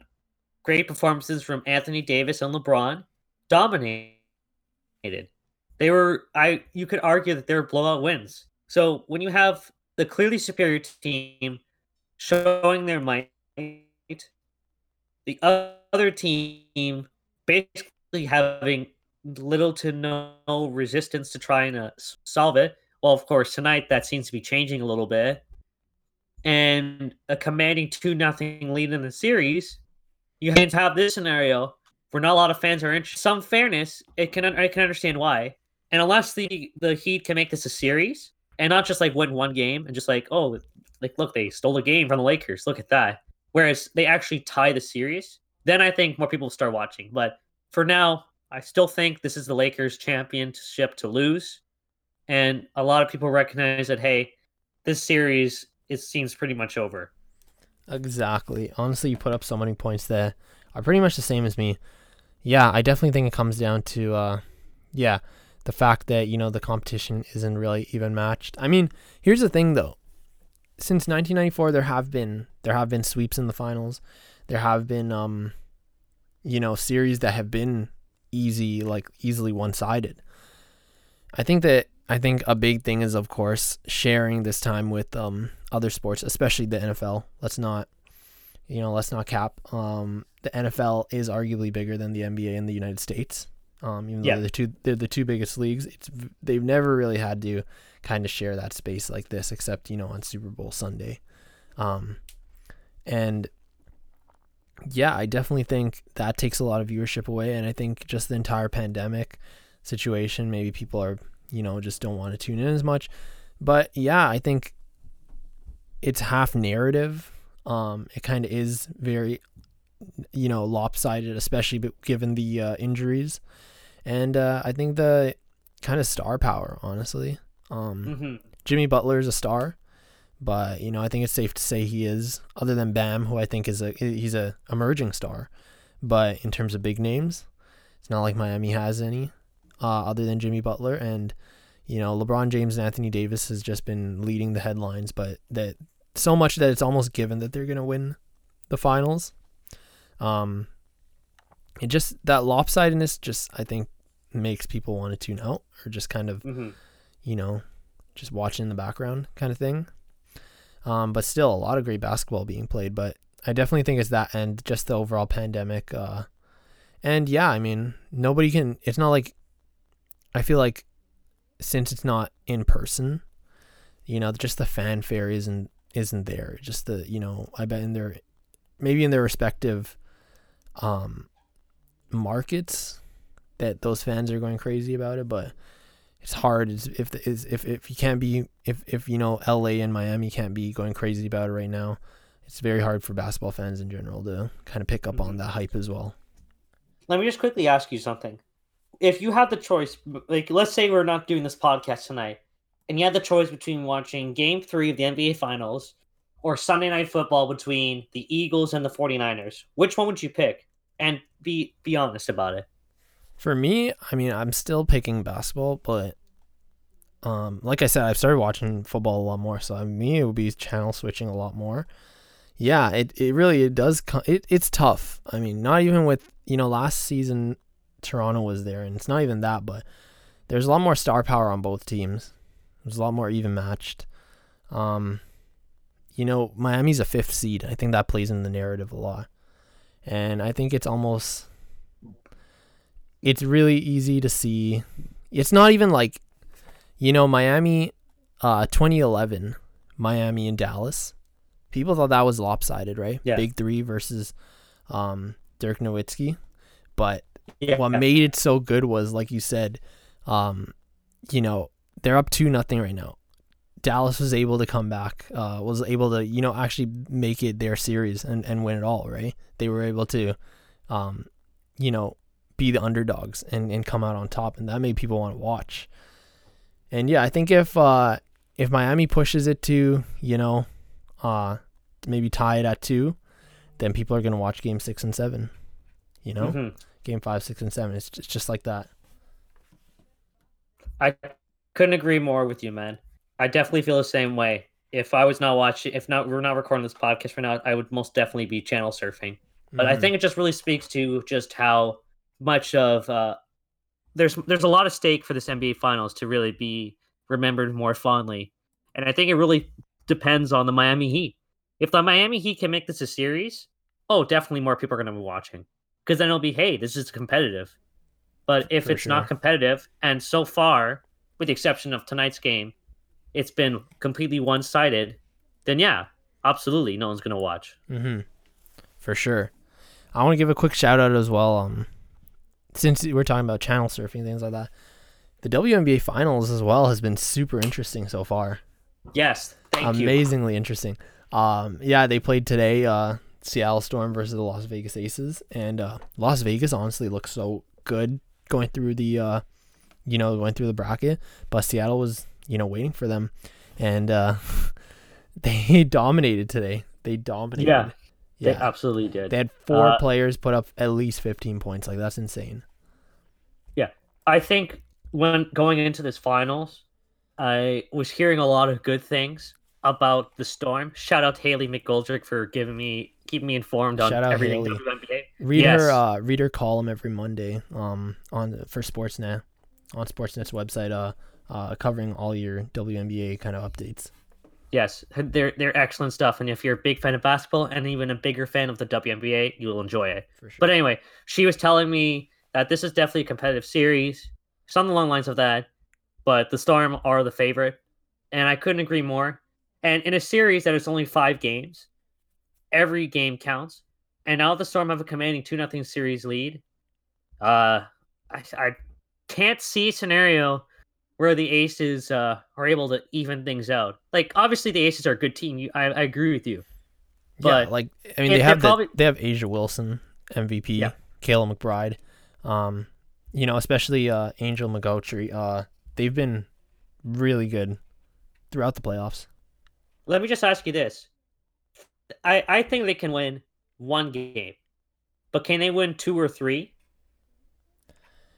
great performances from Anthony Davis and LeBron dominated. They were I you could argue that they were blowout wins. So when you have the clearly superior team showing their might, the other team basically having little to no resistance to trying to uh, solve it. Well, of course, tonight that seems to be changing a little bit. And a commanding 2 nothing lead in the series, you can't have this scenario where not a lot of fans are interested. Some fairness, it can I can understand why. And unless the the Heat can make this a series and not just like win one game and just like oh like look they stole a game from the Lakers, look at that. Whereas they actually tie the series, then I think more people will start watching. But for now, I still think this is the Lakers championship to lose. And a lot of people recognize that hey, this series it seems pretty much over. Exactly. Honestly, you put up so many points that are pretty much the same as me. Yeah, I definitely think it comes down to, uh, yeah, the fact that you know the competition isn't really even matched. I mean, here's the thing though. Since 1994, there have been there have been sweeps in the finals. There have been um, you know, series that have been easy, like easily one sided. I think that I think a big thing is of course sharing this time with um other sports, especially the NFL. Let's not you know, let's not cap. Um, the NFL is arguably bigger than the NBA in the United States. Um, even yeah. though they're the two they're the two biggest leagues, it's they've never really had to kind of share that space like this, except you know on Super Bowl Sunday. Um, and yeah, I definitely think that takes a lot of viewership away, and I think just the entire pandemic situation, maybe people are you know just don't want to tune in as much. But yeah, I think it's half narrative. Um, it kind of is very you know lopsided, especially given the uh, injuries and uh, I think the kind of star power, honestly. Um, mm-hmm. Jimmy Butler is a star, but you know I think it's safe to say he is. Other than Bam, who I think is a he's a emerging star, but in terms of big names, it's not like Miami has any. Uh, other than Jimmy Butler and you know LeBron James and Anthony Davis has just been leading the headlines, but that so much that it's almost given that they're gonna win the finals. Um, it just that lopsidedness just I think makes people want to tune out or just kind of mm-hmm. you know just watching in the background kind of thing. Um, but still a lot of great basketball being played. But I definitely think it's that and just the overall pandemic. Uh, and yeah, I mean nobody can. It's not like I feel like since it's not in person, you know, just the fanfare isn't isn't there. Just the you know, I bet in their maybe in their respective um markets that those fans are going crazy about it, but it's hard if if if you can't be if if you know LA and Miami can't be going crazy about it right now. It's very hard for basketball fans in general to kind of pick up mm-hmm. on that hype as well. Let me just quickly ask you something. If you had the choice, like let's say we're not doing this podcast tonight, and you had the choice between watching game 3 of the NBA finals or Sunday night football between the Eagles and the 49ers, which one would you pick? and be be honest about it. For me, I mean, I'm still picking basketball, but um, like I said, I've started watching football a lot more. So me, it would be channel switching a lot more. Yeah, it, it really it does. It it's tough. I mean, not even with you know last season, Toronto was there, and it's not even that, but there's a lot more star power on both teams. There's a lot more even matched. Um, you know, Miami's a fifth seed. I think that plays in the narrative a lot and I think it's almost it's really easy to see. It's not even like you know Miami, uh, 2011, Miami and Dallas. People thought that was lopsided, right? Yeah. Big three versus um, Dirk Nowitzki, but yeah. what made it so good was, like you said, um, you know, they're up two nothing right now. Dallas was able to come back, uh, was able to, you know, actually make it their series and, and win it all, right? They were able to, um, you know, be the underdogs and, and come out on top, and that made people want to watch. And yeah, I think if uh, if Miami pushes it to, you know, uh, maybe tie it at two, then people are gonna watch game six and seven. You know, mm-hmm. game five, six, and seven. It's just, it's just like that. I couldn't agree more with you, man. I definitely feel the same way. If I was not watching, if not, we're not recording this podcast right now, I would most definitely be channel surfing. But mm-hmm. I think it just really speaks to just how much of uh, there's there's a lot of stake for this NBA Finals to really be remembered more fondly, and I think it really depends on the Miami Heat. If the Miami Heat can make this a series, oh, definitely more people are going to be watching because then it'll be, hey, this is competitive. But if for it's sure. not competitive, and so far, with the exception of tonight's game, it's been completely one sided, then yeah, absolutely, no one's gonna watch. Mm-hmm. For sure. I want to give a quick shout out as well. Um, since we're talking about channel surfing things like that, the WNBA finals as well has been super interesting so far. Yes, amazingly you. interesting. Um, yeah, they played today. Uh, Seattle Storm versus the Las Vegas Aces, and uh, Las Vegas honestly looks so good going through the, uh, you know, going through the bracket. But Seattle was you know, waiting for them. And uh, they dominated today. They dominated. Yeah. Yeah. They absolutely did. They had four uh, players put up at least 15 points. Like that's insane. Yeah. I think when going into this finals, I was hearing a lot of good things about the Storm. Shout out to Haley McGoldrick for giving me keeping me informed on Shout out everything Haley. WNBA. Read yes. her uh, read her column every Monday um on for Sportsnet on Sportsnet's website uh, uh covering all your WNBA kind of updates. Yes, they're they're excellent stuff, and if you're a big fan of basketball and even a bigger fan of the WNBA, you will enjoy it. Sure. But anyway, she was telling me that this is definitely a competitive series, something along the long lines of that. But the Storm are the favorite, and I couldn't agree more. And in a series that is only five games, every game counts. And now the Storm have a commanding two nothing series lead. Uh, I, I can't see scenario where the Aces uh, are able to even things out. Like obviously the Aces are a good team. You, I, I agree with you. But yeah, like I mean, they have probably... the, they have A'ja Wilson, MVP, yeah. Kayla McBride, um, you know, especially uh, Angel McCoughtry. Uh, they've been really good throughout the playoffs. Let me just ask you this: I I think they can win one game, but can they win two or three?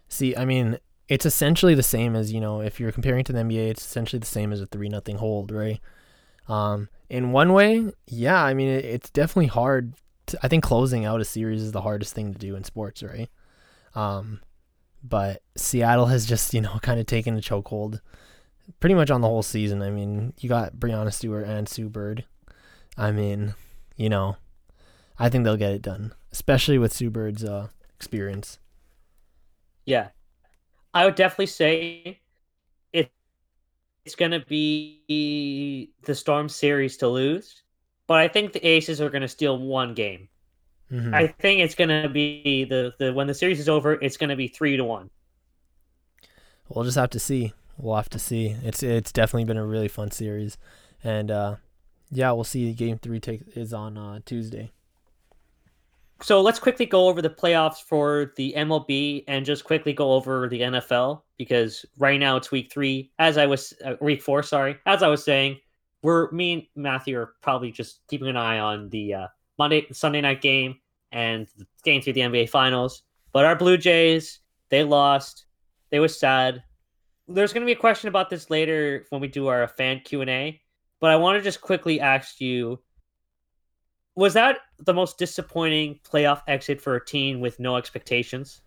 See, I mean, it's essentially the same as you know, if you're comparing to the NBA, it's essentially the same as a three nothing hold, right? Um, in one way, yeah, I mean, it, it's definitely hard. To, I think closing out a series is the hardest thing to do in sports, right? Um, but Seattle has just you know kind of taken a chokehold pretty much on the whole season. I mean, you got Breanna Stewart and Sue Bird. I mean, you know, I think they'll get it done, especially with Sue Bird's uh, experience. Yeah, I would definitely say it. It's going to be the Storm series to lose, but I think the Aces are going to steal one game. Mm-hmm. I think it's going to be the the when the series is over, it's going to be three to one. We'll just have to see. We'll have to see. It's it's definitely been a really fun series, and uh, yeah, we'll see. Game three take is on uh, Tuesday. So let's quickly go over the playoffs for the MLB and just quickly go over the NFL because right now it's week three. As I was uh, week four, sorry. As I was saying, we're me and Matthew are probably just keeping an eye on the uh, Monday Sunday night game and the game through the NBA Finals. But our Blue Jays, they lost. They were sad. There's going to be a question about this later when we do our fan Q and A. But I want to just quickly ask you: Was that the most disappointing playoff exit for a team with no expectations?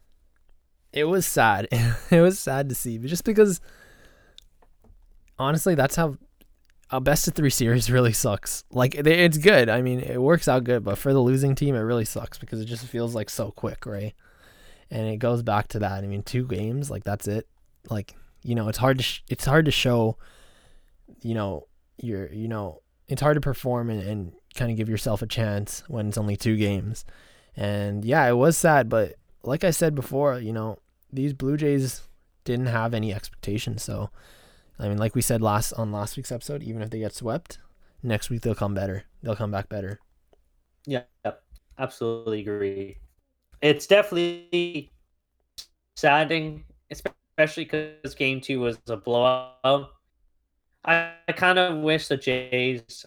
It was sad. it was sad to see, but just because honestly, that's how a best of three series really sucks. Like it's good. I mean, it works out good, but for the losing team, it really sucks because it just feels like so quick, right? And it goes back to that. I mean, two games, like that's it. Like you know, it's hard to sh- it's hard to show. You know, you're you know it's hard to perform and, and kind of give yourself a chance when it's only two games. And yeah, it was sad, but like I said before, you know, these Blue Jays didn't have any expectations. So, I mean, like we said last on last week's episode, even if they get swept, next week they'll come better. They'll come back better. Yeah, absolutely agree. It's definitely saddening, especially because game two was a blowout. I, I kind of wish the Jays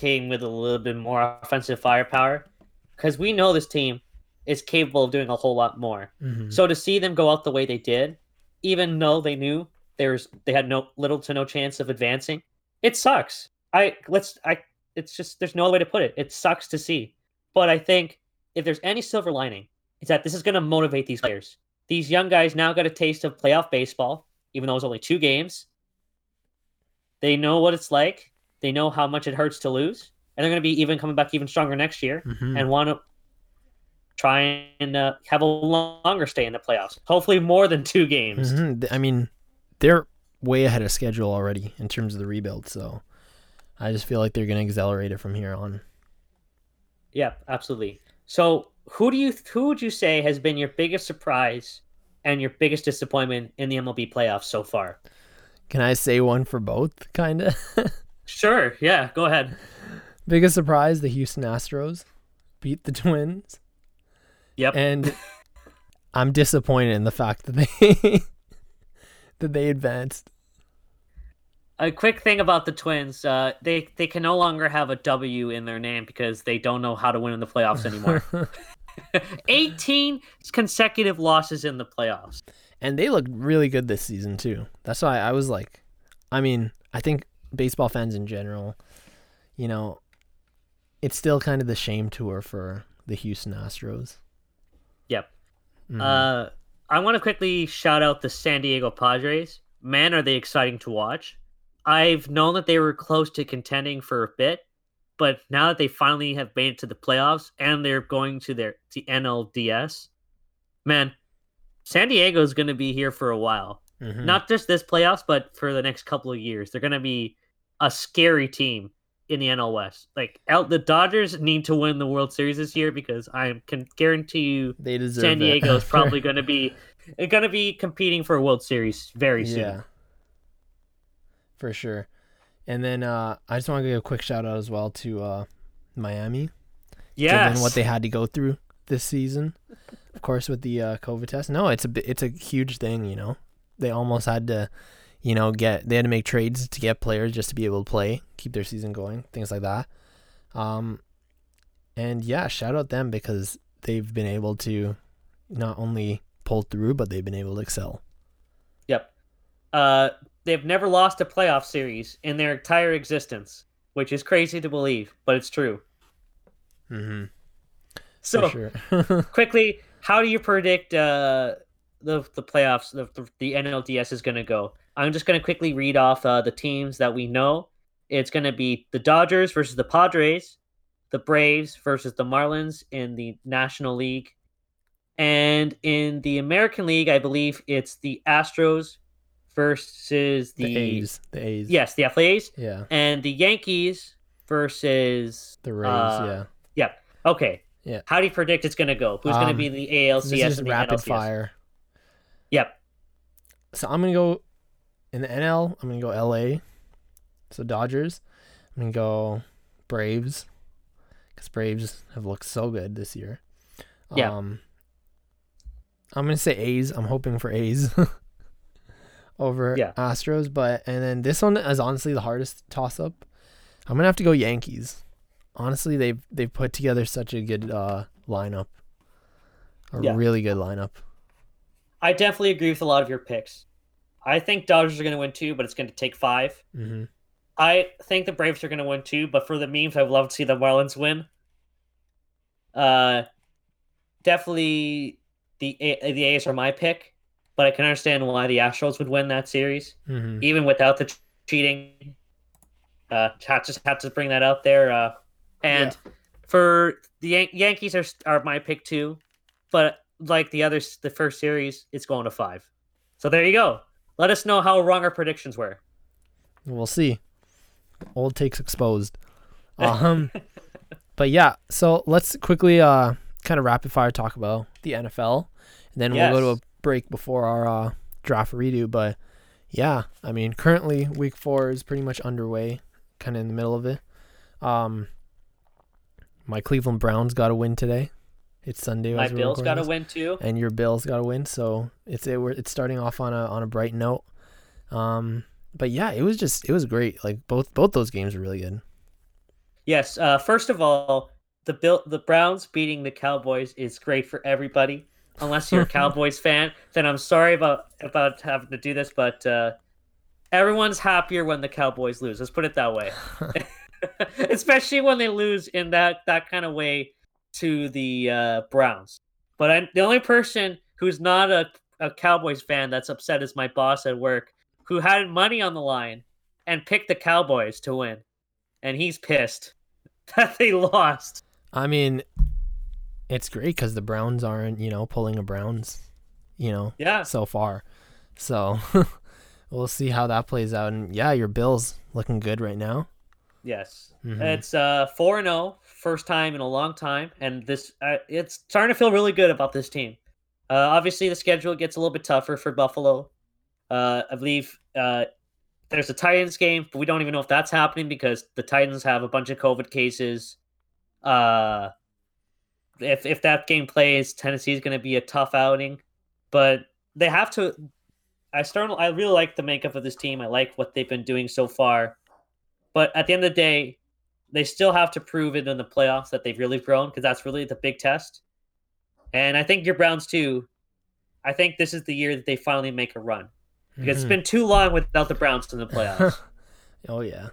came with a little bit more offensive firepower because we know this team is capable of doing a whole lot more. Mm-hmm. So to see them go out the way they did, even though they knew there's they had no little to no chance of advancing, it sucks. I let's I it's just there's no other way to put it. It sucks to see. But I think if there's any silver lining, it's that this is going to motivate these players. These young guys now got a taste of playoff baseball, even though it was only two games. They know what it's like. They know how much it hurts to lose, and they're going to be even coming back even stronger next year mm-hmm. and want to try and uh, have a longer stay in the playoffs. Hopefully, more than two games. Mm-hmm. I mean, they're way ahead of schedule already in terms of the rebuild, so I just feel like they're going to accelerate it from here on. Yeah, absolutely. So, who do you who would you say has been your biggest surprise and your biggest disappointment in the MLB playoffs so far? Can I say one for both, kind of? sure. Yeah. Go ahead. Biggest surprise: the Houston Astros beat the Twins. Yep. And I'm disappointed in the fact that they that they advanced. A quick thing about the Twins: uh, they they can no longer have a W in their name because they don't know how to win in the playoffs anymore. 18 consecutive losses in the playoffs. and they looked really good this season too. That's why I was like, I mean, I think baseball fans in general, you know, it's still kind of the shame tour for the Houston Astros. Yep. Mm-hmm. Uh, I want to quickly shout out the San Diego Padres. Man, are they exciting to watch! I've known that they were close to contending for a bit, but now that they finally have made it to the playoffs and they're going to their the NLDS, man, San Diego is going to be here for a while. Mm-hmm. Not just this playoffs, but for the next couple of years. They're going to be a scary team in the NL West. Like the Dodgers need to win the World Series this year because I can guarantee you they deserve San Diego is probably going to be going to be competing for a World Series very soon. Yeah. For sure. And then uh, I just want to give a quick shout out as well to uh, Miami. Yeah. Given what they had to go through this season, of course, with the uh, COVID test. No, it's a it's a huge thing. You know, they almost had to, you know, get they had to make trades to get players just to be able to play, keep their season going, things like that. Um, and yeah, shout out them because they've been able to not only pull through, but they've been able to excel. Yep. Uh, they've never lost a playoff series in their entire existence, which is crazy to believe, but it's true. Mm-hmm. So, sure. quickly, how do you predict uh, the the playoffs, the, the NLDS is going to go? I'm just going to quickly read off uh, the teams that we know. It's going to be the Dodgers versus the Padres, the Braves versus the Marlins in the National League, and in the American League, I believe it's the Astros versus the, the A's. The A's. Yes, the A's. Yeah. And the Yankees versus the Rays. Uh, yeah. Yeah. Okay. Yeah. How do you predict it's going to go? Who's um, going to be the ALCS this is and the rapid NLCS? fire. Yep. So I'm going to go in the NL. I'm going to go LA. So Dodgers. I'm going to go Braves because Braves have looked so good this year. Yeah. Um, I'm going to say A's. I'm hoping for A's. over yeah. Astros, but and then this one is honestly the hardest toss up. I'm gonna have to go Yankees. Honestly, they've they've put together such a good uh, lineup, a yeah. really good lineup. I definitely agree with a lot of your picks. I think Dodgers are going to win two, but it's going to take 5 mm-hmm. I think the Braves are going to win two, but for the memes, I'd love to see the Marlins win. Uh, definitely the the A's are my pick but I can understand why the Astros would win that series, mm-hmm. even without the cheating. Uh, just had to bring that out there. Uh, and yeah. for the Yan- Yankees are are my pick too, but like the others, the first series, it's going to five. So there you go. Let us know how wrong our predictions were. We'll see. Old takes exposed. Um, but yeah, so let's quickly uh kind of rapid fire talk about the NFL, and then yes. we'll go to a break before our uh, draft redo. But yeah, I mean, currently week four is pretty much underway, kind of in the middle of it. Um, my Cleveland Browns got a win today. It's Sunday. My Bills got a win too, and your Bills got a win. So it's it, we're, it's starting off on a on a bright note. Um, but yeah, it was just it was great. Like both both those games were really good. Yes. Uh, first of all, the Bill the Browns beating the Cowboys is great for everybody unless you're a Cowboys fan, then I'm sorry about about having to do this, but uh, everyone's happier when the Cowboys lose. Let's put it that way. Especially when they lose in that that kind of way to the uh, Browns. But I'm, the only person who's not a, a Cowboys fan that's upset is my boss at work, who had money on the line and picked the Cowboys to win, and he's pissed that they lost. I mean, it's great because the Browns aren't, you know, pulling a Browns, you know, yeah, so far. So we'll see how that plays out. And yeah, your Bills looking good right now. Yes, mm-hmm. it's uh four and zero, oh, first time in a long time, and this uh, it's starting to feel really good about this team. Uh, obviously, the schedule gets a little bit tougher for Buffalo. Uh, I believe uh, there's a Titans game, but we don't even know if that's happening because the Titans have a bunch of COVID cases. Uh, if if that game plays, Tennessee is going to be a tough outing, but they have to. I start. I really like the makeup of this team. I like what they've been doing so far, but at the end of the day, they still have to prove it in the playoffs that they've really grown because that's really the big test. And I think your Browns too. I think this is the year that they finally make a run because mm-hmm. it's been too long without the Browns in the playoffs. oh yeah,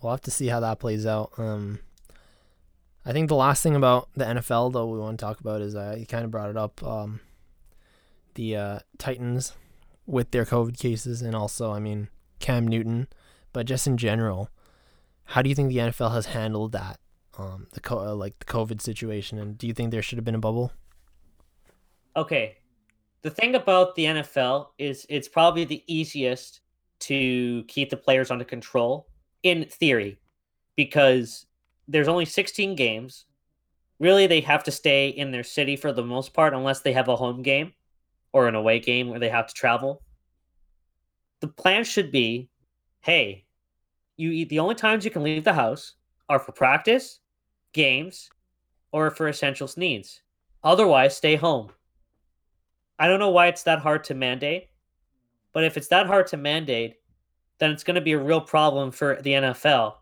we'll have to see how that plays out. Um, I think the last thing about the NFL though we want to talk about is uh, you kind of brought it up. Um, the uh, Titans with their COVID cases, and also I mean Cam Newton, but just in general, how do you think the NFL has handled that? Um, the co- uh, like the COVID situation, and do you think there should have been a bubble? Okay, the thing about the NFL is it's probably the easiest to keep the players under control in theory because there's only 16 games. Really, they have to stay in their city for the most part, unless they have a home game or an away game where they have to travel. The plan should be hey, you eat the only times you can leave the house are for practice, games, or for essential needs. Otherwise, stay home. I don't know why it's that hard to mandate, but if it's that hard to mandate, then it's going to be a real problem for the NFL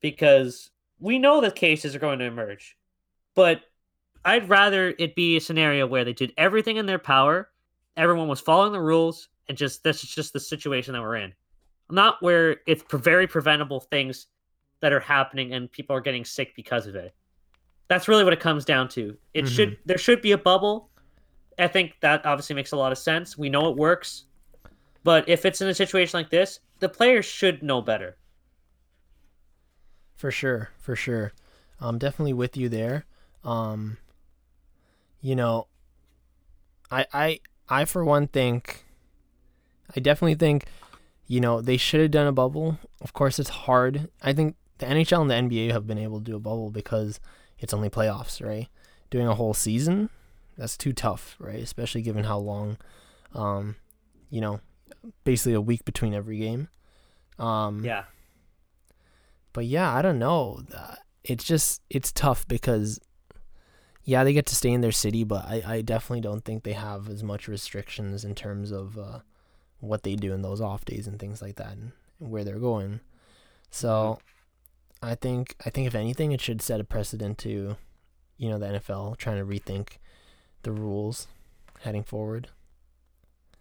because we know that cases are going to emerge. But I'd rather it be a scenario where they did everything in their power, everyone was following the rules, and just this is just the situation that we're in. Not where it's very preventable things that are happening and people are getting sick because of it. That's really what it comes down to. It mm-hmm. should there should be a bubble. I think that obviously makes a lot of sense. We know it works. But if it's in a situation like this, the players should know better. For sure, for sure. I'm definitely with you there. Um, you know, I I I for one think I definitely think you know they should have done a bubble. Of course, it's hard. I think the NHL and the NBA have been able to do a bubble because it's only playoffs, right? Doing a whole season, that's too tough, right? Especially given how long, um, you know, basically a week between every game. Um, yeah but yeah, I don't know. It's just it's tough because yeah, they get to stay in their city, but I, I definitely don't think they have as much restrictions in terms of uh, what they do in those off days and things like that and where they're going. So I think I think if anything it should set a precedent to, you know, the NFL trying to rethink the rules heading forward.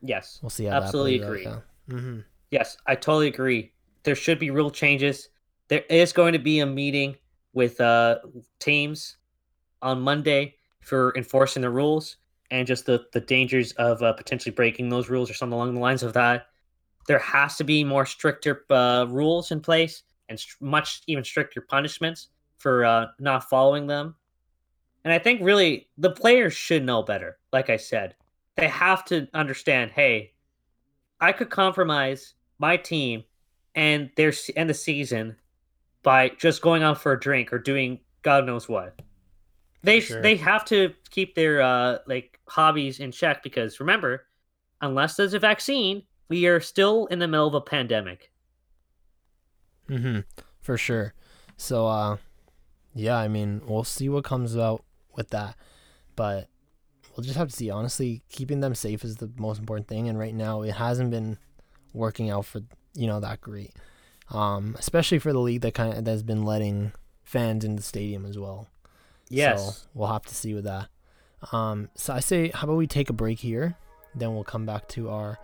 Yes. We'll see how absolutely agree. Out, yeah. mm-hmm. Yes, I totally agree. There should be real changes there is going to be a meeting with uh, teams on Monday for enforcing the rules and just the, the dangers of uh, potentially breaking those rules or something along the lines of that. There has to be more stricter uh, rules in place and st- much even stricter punishments for uh, not following them. And I think really the players should know better. Like I said, they have to understand. Hey, I could compromise my team and their and the season by just going out for a drink or doing God knows what. They sure. they have to keep their uh like hobbies in check because remember, unless there's a vaccine, we are still in the middle of a pandemic. Mhm. For sure. So uh yeah, I mean, we'll see what comes out with that. But we'll just have to see. Honestly, keeping them safe is the most important thing and right now it hasn't been working out for, you know, that great um, especially for the league that kind of that's been letting fans in the stadium as well. Yes, so we'll have to see with that. Um, so I say, how about we take a break here, then we'll come back to our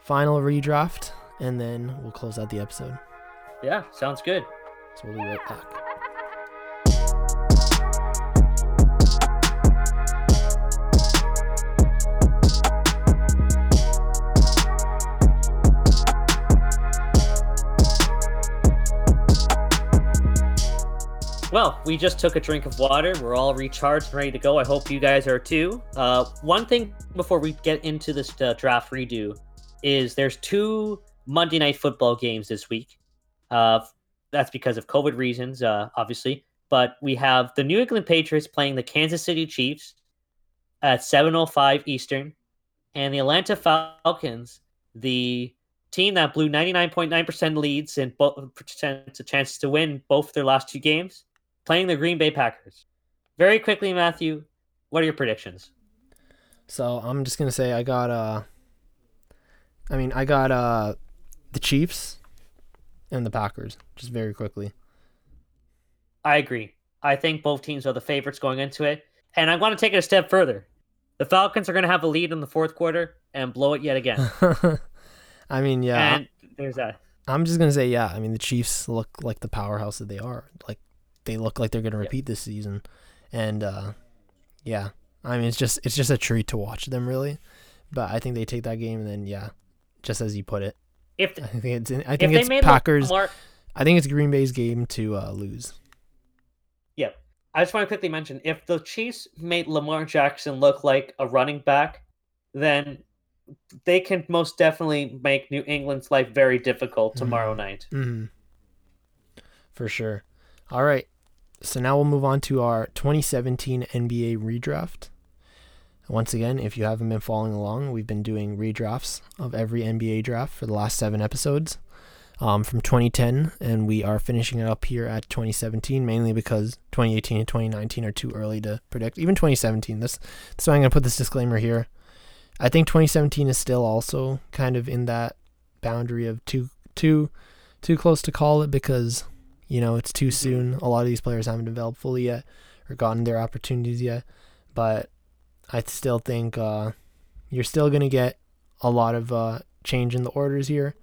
final redraft, and then we'll close out the episode. Yeah, sounds good. So we'll be right back. Well, we just took a drink of water. We're all recharged and ready to go. I hope you guys are too. Uh, one thing before we get into this uh, draft redo is there's two Monday night football games this week. Uh, that's because of COVID reasons, uh, obviously. But we have the New England Patriots playing the Kansas City Chiefs at 7:05 Eastern, and the Atlanta Falcons, the team that blew 99.9% leads and both percent a chance to win both their last two games playing the Green Bay Packers. Very quickly, Matthew, what are your predictions? So I'm just gonna say I got uh I mean I got uh the Chiefs and the Packers, just very quickly. I agree. I think both teams are the favorites going into it. And I want to take it a step further. The Falcons are going to have a lead in the fourth quarter and blow it yet again. I mean, yeah. And there's that. I'm just gonna say, yeah. I mean, the Chiefs look like the powerhouse that they are. Like they look like they're gonna repeat this season, and uh, yeah. I mean, it's just it's just a treat to watch them, really. But I think they take that game, and then yeah, just as you put it, if I think it's I think it's Packers. Lamar, I think it's Green Bay's game to uh, lose. Yeah, I just want to quickly mention if the Chiefs made Lamar Jackson look like a running back, then they can most definitely make New England's life very difficult tomorrow mm-hmm. night. Mm-hmm. For sure. All right. So now we'll move on to our 2017 NBA redraft. Once again, if you haven't been following along, we've been doing redrafts of every NBA draft for the last seven episodes um, from 2010, and we are finishing it up here at 2017, mainly because 2018 and 2019 are too early to predict. Even 2017, this, so I'm going to put this disclaimer here. I think 2017 is still also kind of in that boundary of too too too close to call it because you know it's too soon. A lot of these players haven't developed fully yet or gotten their opportunities yet. But I still think uh, you're still gonna get a lot of uh, change in the orders here,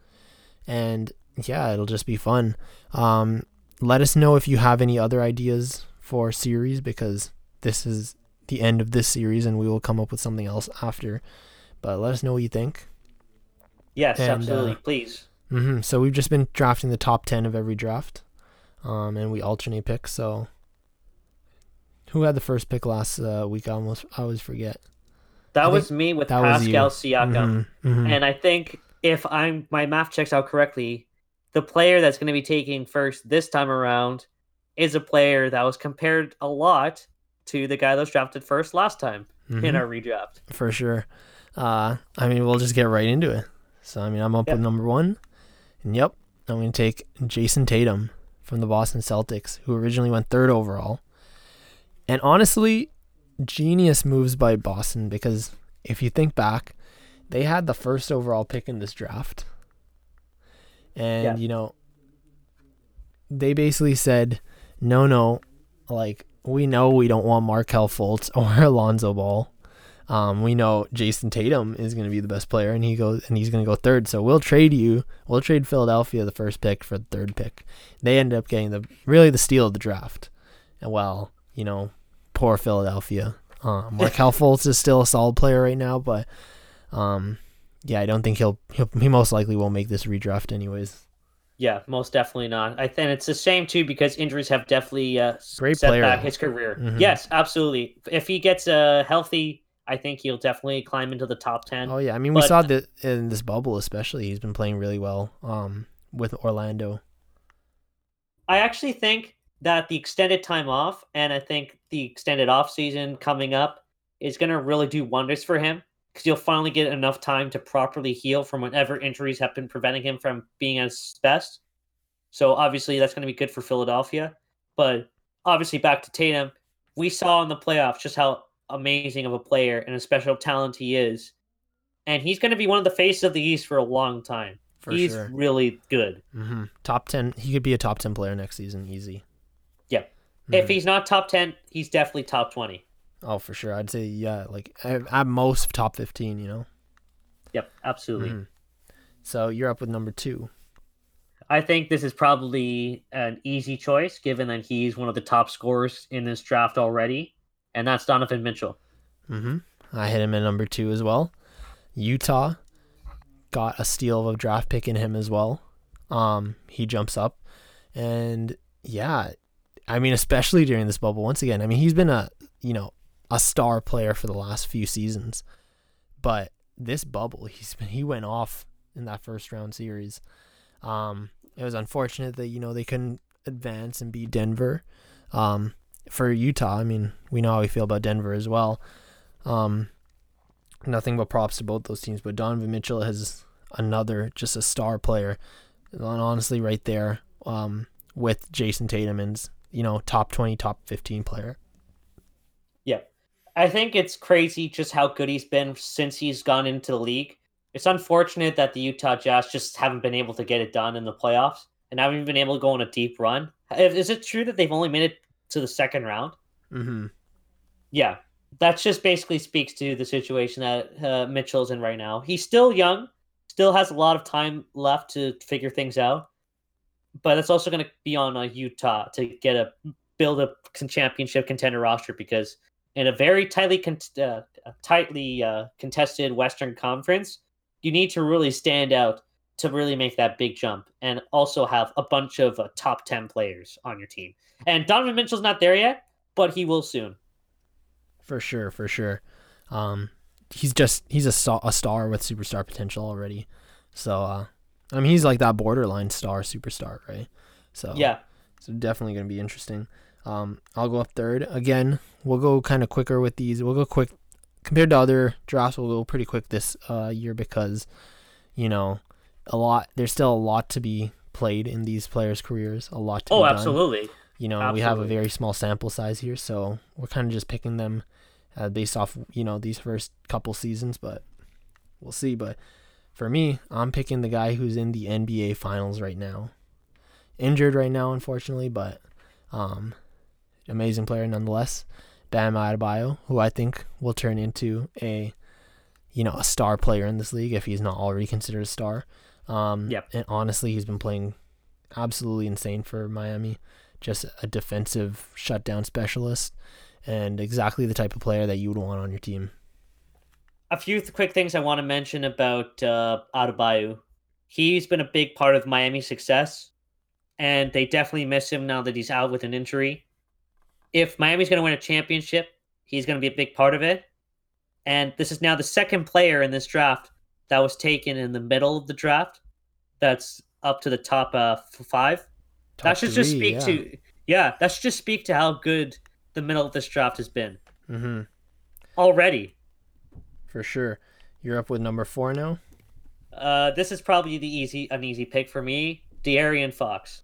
and yeah, it'll just be fun. Um, let us know if you have any other ideas for series because this is the end of this series and we will come up with something else after. But let us know what you think. Yes, and, absolutely. Uh, Please. Mm-hmm. So we've just been drafting the top 10 of every draft. Um, and we alternate picks. So who had the first pick last uh, week? I almost I always forget. That was me with Pascal Siakam. Mm-hmm, mm-hmm. And I think if I'm my math checks out correctly, the player that's going to be taking first this time around is a player that was compared a lot to the guy that was drafted first last time mm-hmm. in our redraft. For sure. Uh, I mean, we'll just get right into it. So, I mean, I'm up yep. with number one. And yep, I'm going to take Jayson Tatum from the Boston Celtics, who originally went third overall. And honestly, genius moves by Boston because if you think back, they had the first overall pick in this draft. And, yeah. you know, they basically said, no, no, like, we know we don't want Markelle Fultz or Alonzo Ball. Um, we know Jayson Tatum is going to be the best player, and he goes and he's going to go third. So we'll trade you. We'll trade Philadelphia the first pick for the third pick. They end up getting the really the steal of the draft. And well, you know, poor Philadelphia. Uh, Markelle Fultz is still a solid player right now, but um, yeah, I don't think he'll, he'll he most likely won't make this redraft anyways. Yeah, most definitely not. I think it's a shame too because injuries have definitely uh, Great set player. back his career. Mm-hmm. Yes, absolutely. If he gets a healthy I think he'll definitely climb into the top ten. Oh yeah, I mean but, we saw that in this bubble, especially he's been playing really well um, with Orlando. I actually think that the extended time off and I think the extended off season coming up is going to really do wonders for him because you'll finally get enough time to properly heal from whatever injuries have been preventing him from being his best. So obviously that's going to be good for Philadelphia, but obviously back to Tatum, we saw in the playoffs just how amazing of a player and a special talent he is. And he's going to be one of the faces of the East for a long time. For he's sure. really good. Mm-hmm. Top 10. He could be a top 10 player next season, easy. Yeah. Mm-hmm. If he's not top 10, he's definitely top 20. Oh, for sure. I'd say, yeah, like at most top 15, you know? Yep, absolutely. Mm-hmm. So you're up with number two. I think this is probably an easy choice given that he's one of the top scorers in this draft already and that's Donovan Mitchell. Mm-hmm. I hit him at number two as well. Utah got a steal of a draft pick in him as well. Um, he jumps up, and yeah, I mean, especially during this bubble. Once again, I mean, he's been a you know a star player for the last few seasons, but this bubble, he's been he went off in that first round series. Um, it was unfortunate that you know they couldn't advance and beat Denver. Um, for Utah, I mean, we know how we feel about Denver as well. Um, nothing but props to both those teams. But Donovan Mitchell has another just a star player, and honestly, right there um, with Jayson Tatum and you know top twenty, top fifteen player. Yeah, I think it's crazy just how good he's been since he's gone into the league. It's unfortunate that the Utah Jazz just haven't been able to get it done in the playoffs and haven't even been able to go on a deep run. Is it true that they've only made it to the second round. Mm-hmm. Yeah, that just basically speaks to the situation that uh, Mitchell's in right now. He's still young, still has a lot of time left to figure things out, but it's also going to be on uh, Utah to get a build up a championship contender roster because in a very tightly con- uh, tightly uh, contested Western Conference, you need to really stand out to really make that big jump and also have a bunch of uh, top 10 players on your team. And Donovan Mitchell's not there yet, but he will soon. For sure, for sure. Um, he's just he's a, a star with superstar potential already. So uh, I mean he's like that borderline star superstar, right? So Yeah. So definitely going to be interesting. Um, I'll go up third. Again, we'll go kind of quicker with these. We'll go quick compared to other drafts. We'll go pretty quick this uh, year because you know a lot. There's still a lot to be played in these players' careers. A lot to. Oh, absolutely. You know, absolutely. we have a very small sample size here, so we're kind of just picking them uh, based off you know these first couple seasons, but we'll see. But for me, I'm picking the guy who's in the NBA Finals right now, injured right now, unfortunately, but um, amazing player nonetheless. Bam Adebayo, who I think will turn into a you know a star player in this league if he's not already considered a star. Um, yep. And honestly, he's been playing absolutely insane for Miami. Just a defensive shutdown specialist and exactly the type of player that you would want on your team. A few th- quick things I want to mention about uh, Adebayo. He's been a big part of Miami's success, and they definitely miss him now that he's out with an injury. If Miami's going to win a championship, he's going to be a big part of it. And this is now the second player in this draft that was taken in the middle of the draft. That's up to the top uh, five. Top that should three, just speak yeah. to yeah. That should just speak to how good the middle of this draft has been. Mm-hmm. Already. For sure. You're up with number four now? Uh, this is probably the easy an easy pick for me. De'Aaron Fox.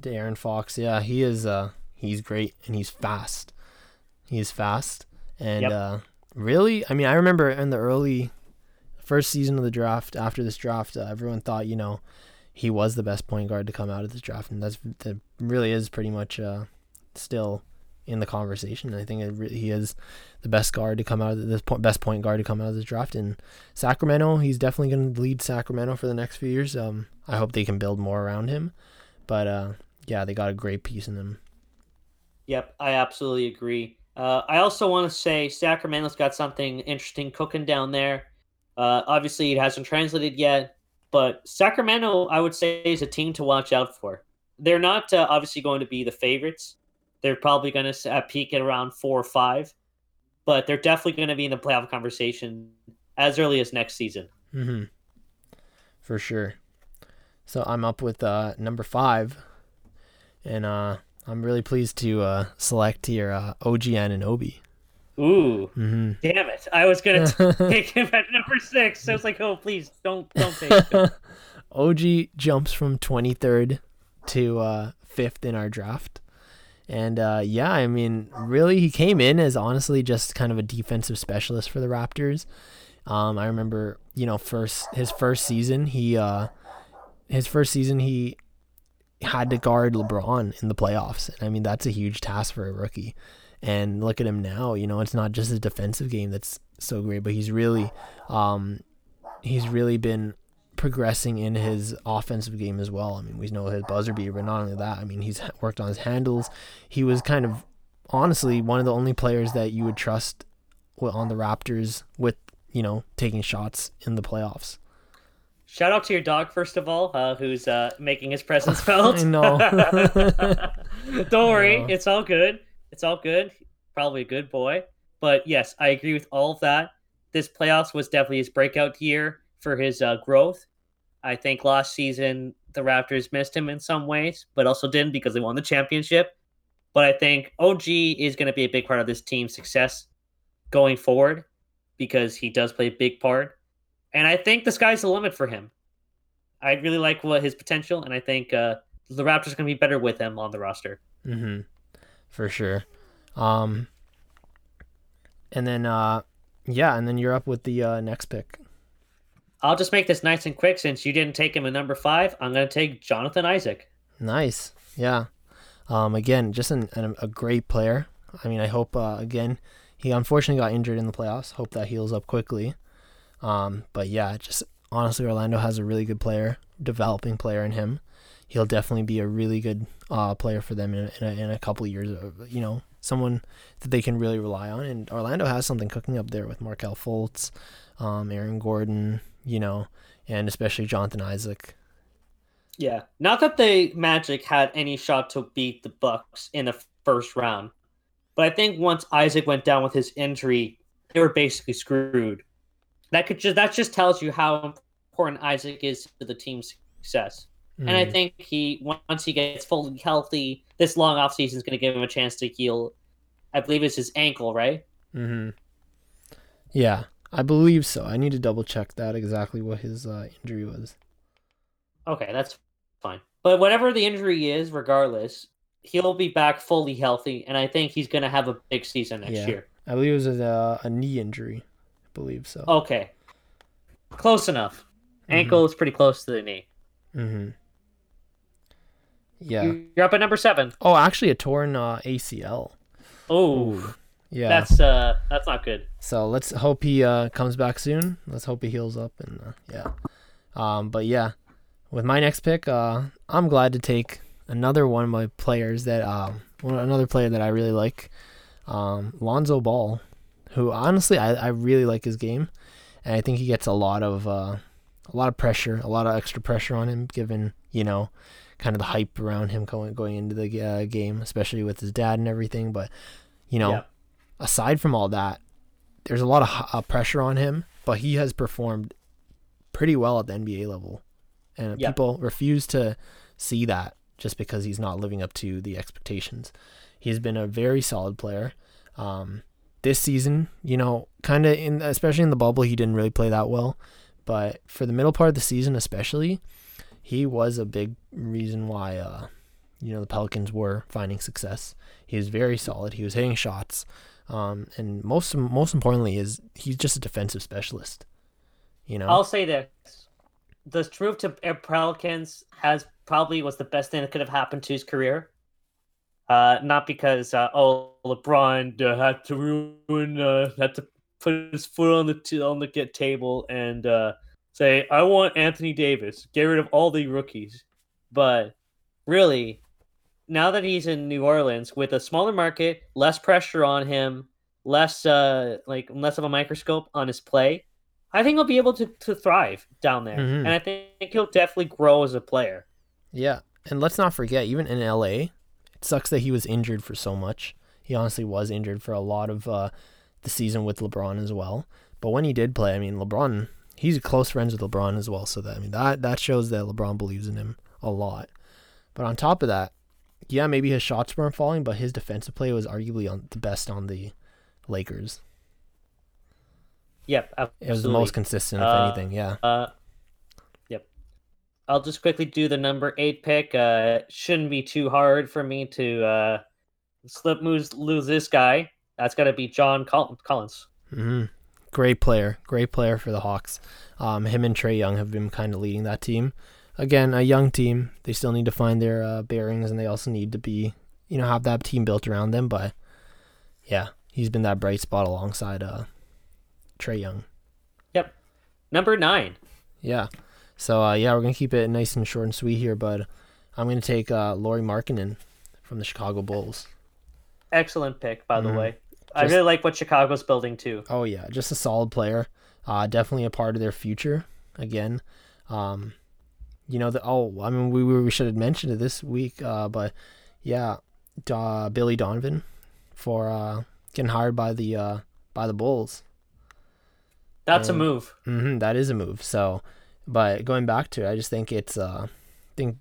De'Aaron Fox, yeah, he is uh he's great and he's fast. He's fast. And yep. uh really, I mean I remember in the early first season of the draft, after this draft, uh, everyone thought, you know, he was the best point guard to come out of this draft, and that's that really is pretty much uh, still in the conversation. I think he is the best guard to come out of this po- best point guard to come out of this draft in Sacramento. He's definitely going to lead Sacramento for the next few years. Um, I hope they can build more around him, but uh, yeah, they got a great piece in them. Yep, I absolutely agree. Uh, I also want to say Sacramento's got something interesting cooking down there. Uh, obviously, it hasn't translated yet, but Sacramento, I would say, is a team to watch out for. They're not uh, obviously going to be the favorites, they're probably going to uh, peak at around four or five, but they're definitely going to be in the playoff conversation as early as next season. Mm-hmm. For sure. So I'm up with uh, number five, and uh, I'm really pleased to uh, select here uh, and Anunoby. Ooh, mm-hmm. damn it! I was gonna take him at number six. So I was like, oh, please don't don't take him. OG jumps from 23rd to uh, fifth in our draft. And uh, yeah, I mean, really, he came in as honestly just kind of a defensive specialist for the Raptors. Um, I remember, you know, first his first season, he uh, his first season he had to guard LeBron in the playoffs, and I mean that's a huge task for a rookie. And look at him now, you know, it's not just a defensive game that's so great, but he's really, um, he's really been progressing in his offensive game as well. I mean, we know his buzzer beater, but not only that, I mean, he's worked on his handles. He was kind of honestly one of the only players that you would trust on the Raptors with, you know, taking shots in the playoffs. Shout out to your dog, first of all, uh, who's uh, making his presence felt. I know. Don't worry, it's all good. It's all good. Probably a good boy. But yes, I agree with all of that. This playoffs was definitely his breakout year for his uh, growth. I think last season the Raptors missed him in some ways, but also didn't because they won the championship. But I think OG is going to be a big part of this team's success going forward because he does play a big part. And I think the sky's the limit for him. I really like what his potential, and I think uh, the Raptors are going to be better with him on the roster. Mm-hmm. For sure. Um, and then, uh, yeah, and then you're up with the uh, next pick. I'll just make this nice and quick since you didn't take him at number five. I'm going to take Jonathan Isaac. Nice. Yeah. Um, again, just an, an, a great player. I mean, I hope, uh, again, he unfortunately got injured in the playoffs. Hope that heals up quickly. Um, but yeah, just honestly, Orlando has a really good player, developing player in him. He'll definitely be a really good uh, player for them in, in, a, in a couple years. You know, someone that they can really rely on. And Orlando has something cooking up there with Markelle Fultz, um, Aaron Gordon, you know, and especially Jonathan Isaac. Yeah, not that the Magic had any shot to beat the Bucks in the first round, but I think once Isaac went down with his injury, they were basically screwed. That could just that just tells you how important Isaac is to the team's success. Mm. And I hmm. think he once he gets fully healthy, this long off season is going to give him a chance to heal. I believe it's his ankle, right? Mm-hmm. Yeah, I believe so. I need to double check that exactly what his uh, injury was. Okay, that's fine. But whatever the injury is, regardless, he'll be back fully healthy, and I think he's going to have a big season next yeah. year. I believe it was a, a knee injury. I believe so. Okay, close enough. Mm-hmm. Ankle is pretty close to the knee. Mm-hmm. Yeah. You're up at number seven. Oh, actually, a torn uh, ACL. Oh. Yeah. That's uh, that's not good. So let's hope he uh comes back soon. Let's hope he heals up and uh, yeah. Um, but yeah, with my next pick, uh, I'm glad to take another one of my players that um, another player that I really like, um, Lonzo Ball, who honestly I, I really like his game, and I think he gets a lot of uh, a lot of pressure, a lot of extra pressure on him, given you know kind of the hype around him going going into the uh, game, especially with his dad and everything. But you know, yeah. aside from all that, there's a lot of uh, pressure on him, but he has performed pretty well at the NBA level, and yeah. people refuse to see that just because he's not living up to the expectations. He's been a very solid player. Um, this season, you know, kind of in especially in the bubble, he didn't really play that well, but for the middle part of the season, especially, he was a big reason why uh, you know the Pelicans were finding success. He was very solid. He was hitting shots, um, and most most importantly is he's just a defensive specialist. You know, I'll say this: the move to Pelicans has probably was the best thing that could have happened to his career. Uh, not because uh, oh LeBron uh, had to ruin uh, had to put his foot on the t- on the get table and uh, say, I want Anthony Davis, get rid of all the rookies. But really, now that he's in New Orleans with a smaller market, less pressure on him, less uh like less of a microscope on his play, I think he'll be able to, to thrive down there. Mm-hmm. And I think he'll definitely grow as a player. Yeah. And let's not forget, even in LA, it sucks that he was injured for so much. He honestly was injured for a lot of uh, the season with LeBron as well. But when he did play, I mean, LeBron he's close friends with LeBron as well. So that I mean that that shows that LeBron believes in him a lot. But on top of that, yeah, maybe his shots weren't falling, but his defensive play was arguably on the best on the Lakers. Yep, absolutely. it was the most consistent, if uh, anything. Yeah. Uh, yep. I'll just quickly do the number eight pick. Uh, shouldn't be too hard for me to uh, slip moves lose this guy. That's gonna be John Collins. Mm-hmm. Great player, great player for the Hawks. Um, him and Trae Young have been kind of leading that team. Again, a young team. They still need to find their uh, bearings, and they also need to be, you know, have that team built around them. But yeah, he's been that bright spot alongside uh, Trae Young. Yep, number nine. Yeah. So uh, yeah, we're gonna keep it nice and short and sweet here, but I'm gonna take uh, Lauri Markkanen from the Chicago Bulls. Excellent pick, by mm-hmm. the way. I really like what Chicago's building too. Oh yeah, just a solid player. Uh, definitely a part of their future. Again, um, you know the oh I mean we we should have mentioned it this week, uh, but yeah, uh, Billy Donovan for uh, getting hired by the uh, by the Bulls. That's and, a move. Mm-hmm, that is a move. So, but going back to it, I just think it's uh, I think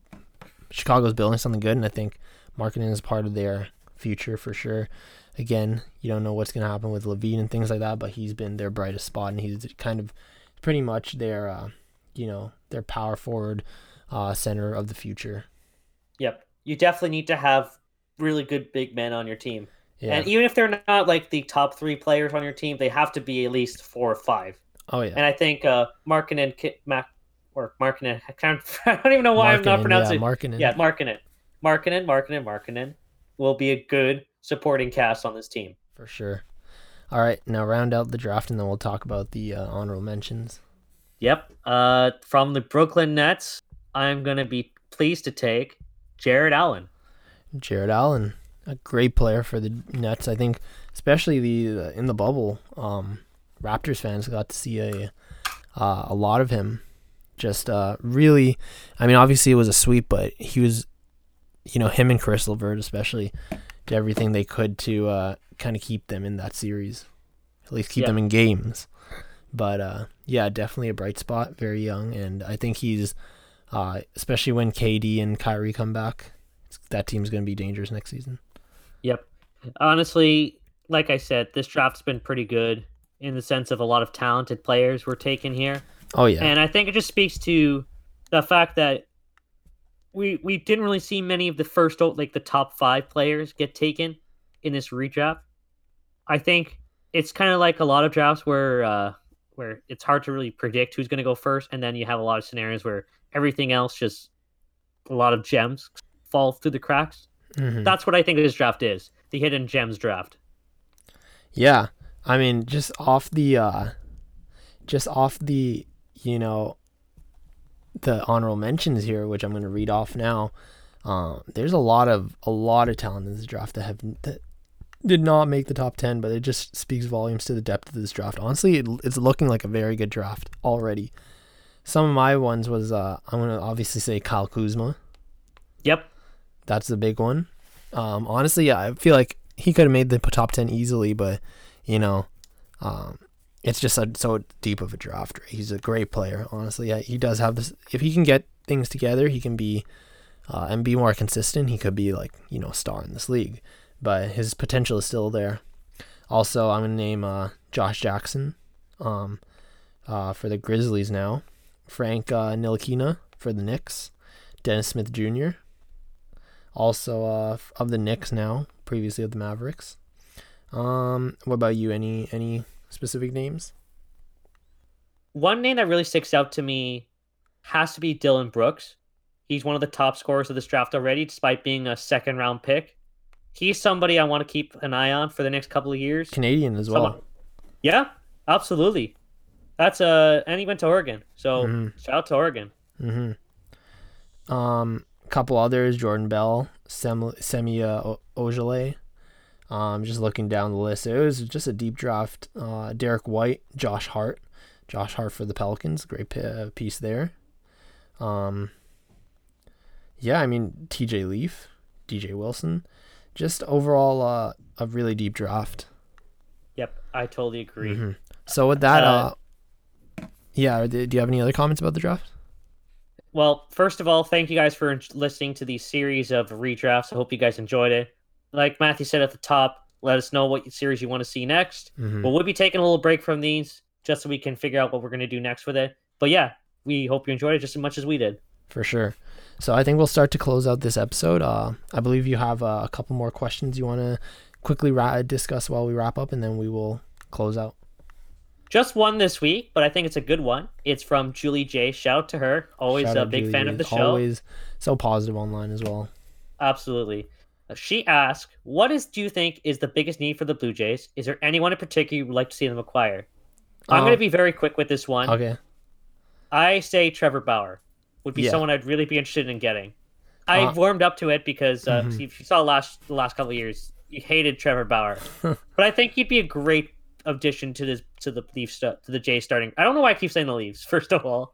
Chicago's building something good, and I think Markkanen is part of their future for sure again, you don't know what's going to happen with LaVine and things like that, but he's been their brightest spot, and he's kind of pretty much their, uh, you know, their power forward uh, center of the future. Yep, you definitely need to have really good big men on your team, yeah. and even if they're not like the top three players on your team, they have to be at least four or five. Oh yeah, and I think uh, Markkanen, Mac, or Markkanen, I, can't, I don't even know why I'm not pronouncing. Yeah, Markkanen. Yeah, Markkanen, Markkanen, Markkanen, Markkanen will be a good supporting cast on this team. For sure. All right, now round out the draft, and then we'll talk about the uh, honorable mentions. Yep. Uh, from the Brooklyn Nets, I'm gonna be pleased to take Jarrett Allen. Jarrett Allen, a great player for the Nets. I think, especially the uh, in the bubble, um, Raptors fans got to see a uh, a lot of him. Just uh, really, I mean, obviously it was a sweep, but he was, you know, him and Caris LeVert especially did everything they could to uh, kind of keep them in that series, at least keep yeah. them in games. But uh, yeah, definitely a bright spot. Very young, and I think he's, uh, especially when KD and Kyrie come back, that team's going to be dangerous next season. Yep. Honestly, like I said, this draft's been pretty good in the sense of a lot of talented players were taken here. Oh yeah. And I think it just speaks to the fact that we we didn't really see many of the first like the top 5 players get taken in this redraft. I think it's kind of like a lot of drafts where uh where it's hard to really predict who's going to go first and then you have a lot of scenarios where everything else just a lot of gems fall through the cracks. Mm-hmm. That's what I think this draft is. The hidden gems draft. Yeah. I mean, just off the uh just off the, you know, the honorable mentions here, which I'm going to read off now. Um, there's a lot of a lot of talent in this draft that have that did not make the top 10, but it just speaks volumes to the depth of this draft. Honestly, it, it's looking like a very good draft already. Some of my ones was uh, I'm going to obviously say Kyle Kuzma. Yep. That's the big one. Um, honestly, yeah, I feel like he could have made the top 10 easily, but, you know, um, it's just a, so deep of a draft. He's a great player, honestly. Yeah, he does have this. If he can get things together, he can be uh, and be more consistent. He could be like, you know, a star in this league but his potential is still there. Also, I'm gonna name uh, Josh Jackson um, uh, for the Grizzlies now, Frank uh, Ntilikina for the Knicks, Dennis Smith Jr. Also uh, of the Knicks now, previously of the Mavericks. Um, what about you? Any any specific names? One name that really sticks out to me has to be Dillon Brooks. He's one of the top scorers of this draft already, despite being a second round pick he's somebody I want to keep an eye on for the next couple of years. Canadian as well. Someone, yeah, absolutely. That's uh, and he went to Oregon, so mm-hmm. shout out to Oregon. Mm-hmm. Um, couple others: Jordan Bell, Sem- Semia Ojeleye. Um, just looking down the list, it was just a deep draft. Uh, Derrick White, Josh Hart, Josh Hart for the Pelicans, great p- uh, piece there. Um, yeah, I mean T.J. Leaf, DJ Wilson just overall uh, a really deep draft. Yep, I totally agree. Mm-hmm. So with that, uh, uh, yeah, do you have any other comments about the draft? Well, first of all, thank you guys for listening to these series of redrafts. I hope you guys enjoyed it. Like Matthew said at the top, let us know what series you want to see next. Mm-hmm. But we'll be taking a little break from these just so we can figure out what we're going to do next with it. But yeah, we hope you enjoyed it just as much as we did. For sure. So I think we'll start to close out this episode. Uh, I believe you have uh, a couple more questions you want to quickly ra- discuss while we wrap up, and then we will close out. Just one this week, but I think it's a good one. It's from Julie J. Shout out to her. Always Shout a big Julie fan of the show. Always so positive online as well. Absolutely. She asked, "What is do you think is the biggest need for the Blue Jays? Is there anyone in particular you would like to see them acquire?" I'm going to um, be very quick with this one. Okay. I say Trevor Bauer would be yeah. someone I'd really be interested in getting. I uh, warmed up to it because uh, mm-hmm. if you saw last the last couple years, you hated Trevor Bauer, but I think he'd be a great addition to this to the Leafs to the Jays starting. I don't know why I keep saying the Leafs first of all,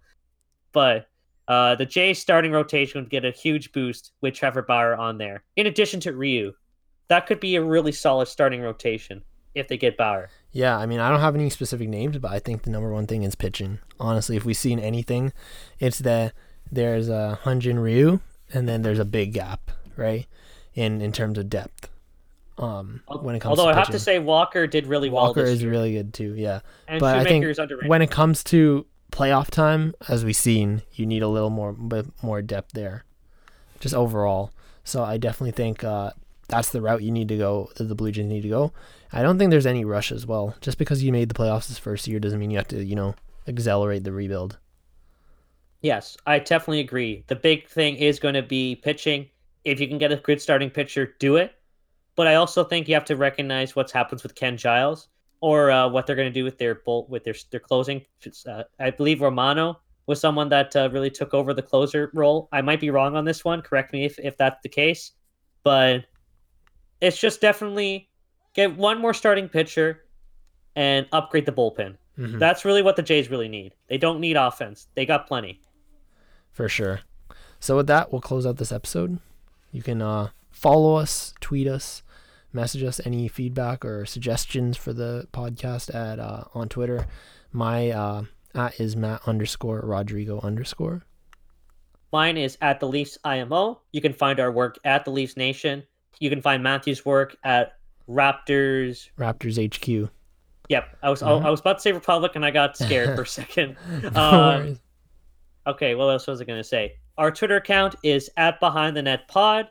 but uh, the Jays starting rotation would get a huge boost with Trevor Bauer on there. In addition to Ryu, that could be a really solid starting rotation if they get Bauer. Yeah, I mean, I don't have any specific names, but I think the number one thing is pitching. Honestly, if we've seen anything, it's that there's a Hyun-Jin Ryu, and then there's a big gap, right? In in terms of depth. Um, when it comes although I have to say Walker did really well. Walker is year. really good too, yeah. And but I think when it comes to playoff time, as we've seen, you need a little more bit more depth there, just overall. So I definitely think uh, that's the route you need to go. That the Blue Jays need to go. I don't think there's any rush as well. Just because you made the playoffs this first year doesn't mean you have to, you know, accelerate the rebuild. Yes, I definitely agree. The big thing is going to be pitching. If you can get a good starting pitcher, do it. But I also think you have to recognize what's happened with Ken Giles. Or uh, what they're going to do with their bolt with their their closing. Uh, I believe Romano was someone that uh, really took over the closer role. I might be wrong on this one. Correct me if if that's the case, but it's just definitely get one more starting pitcher and upgrade the bullpen. Mm-hmm. That's really what the Jays really need. They don't need offense. They got plenty. For sure. So with that, we'll close out this episode. You can uh, follow us, tweet us, message us any feedback or suggestions for the podcast at uh, on Twitter. My uh, at is Matt underscore Rodrigo underscore. Mine is at the Leafs IMO. You can find our work at the Leafs Nation. You can find Matthew's work at Raptors Raptors HQ. Yep, I was uh-huh. I was about to say Republic and I got scared for a second. no okay, what else was I gonna say? Our Twitter account is at Behind the Net Pod.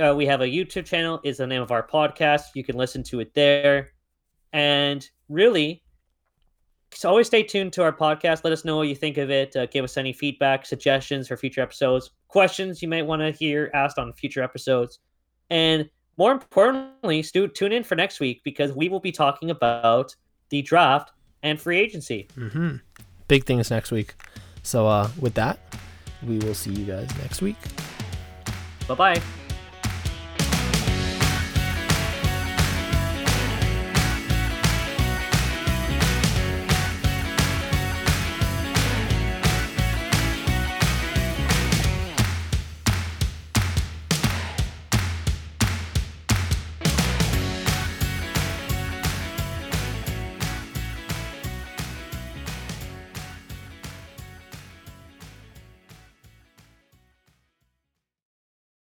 Uh, we have a YouTube channel. Is the name of our podcast. You can listen to it there. And really, so always stay tuned to our podcast. Let us know what you think of it. Uh, give us any feedback, suggestions for future episodes, questions you might want to hear asked on future episodes. And more importantly, Stu, tune in for next week because we will be talking about the draft and free agency. Mm-hmm. Big things next week. So, uh, with that, we will see you guys next week. Bye bye.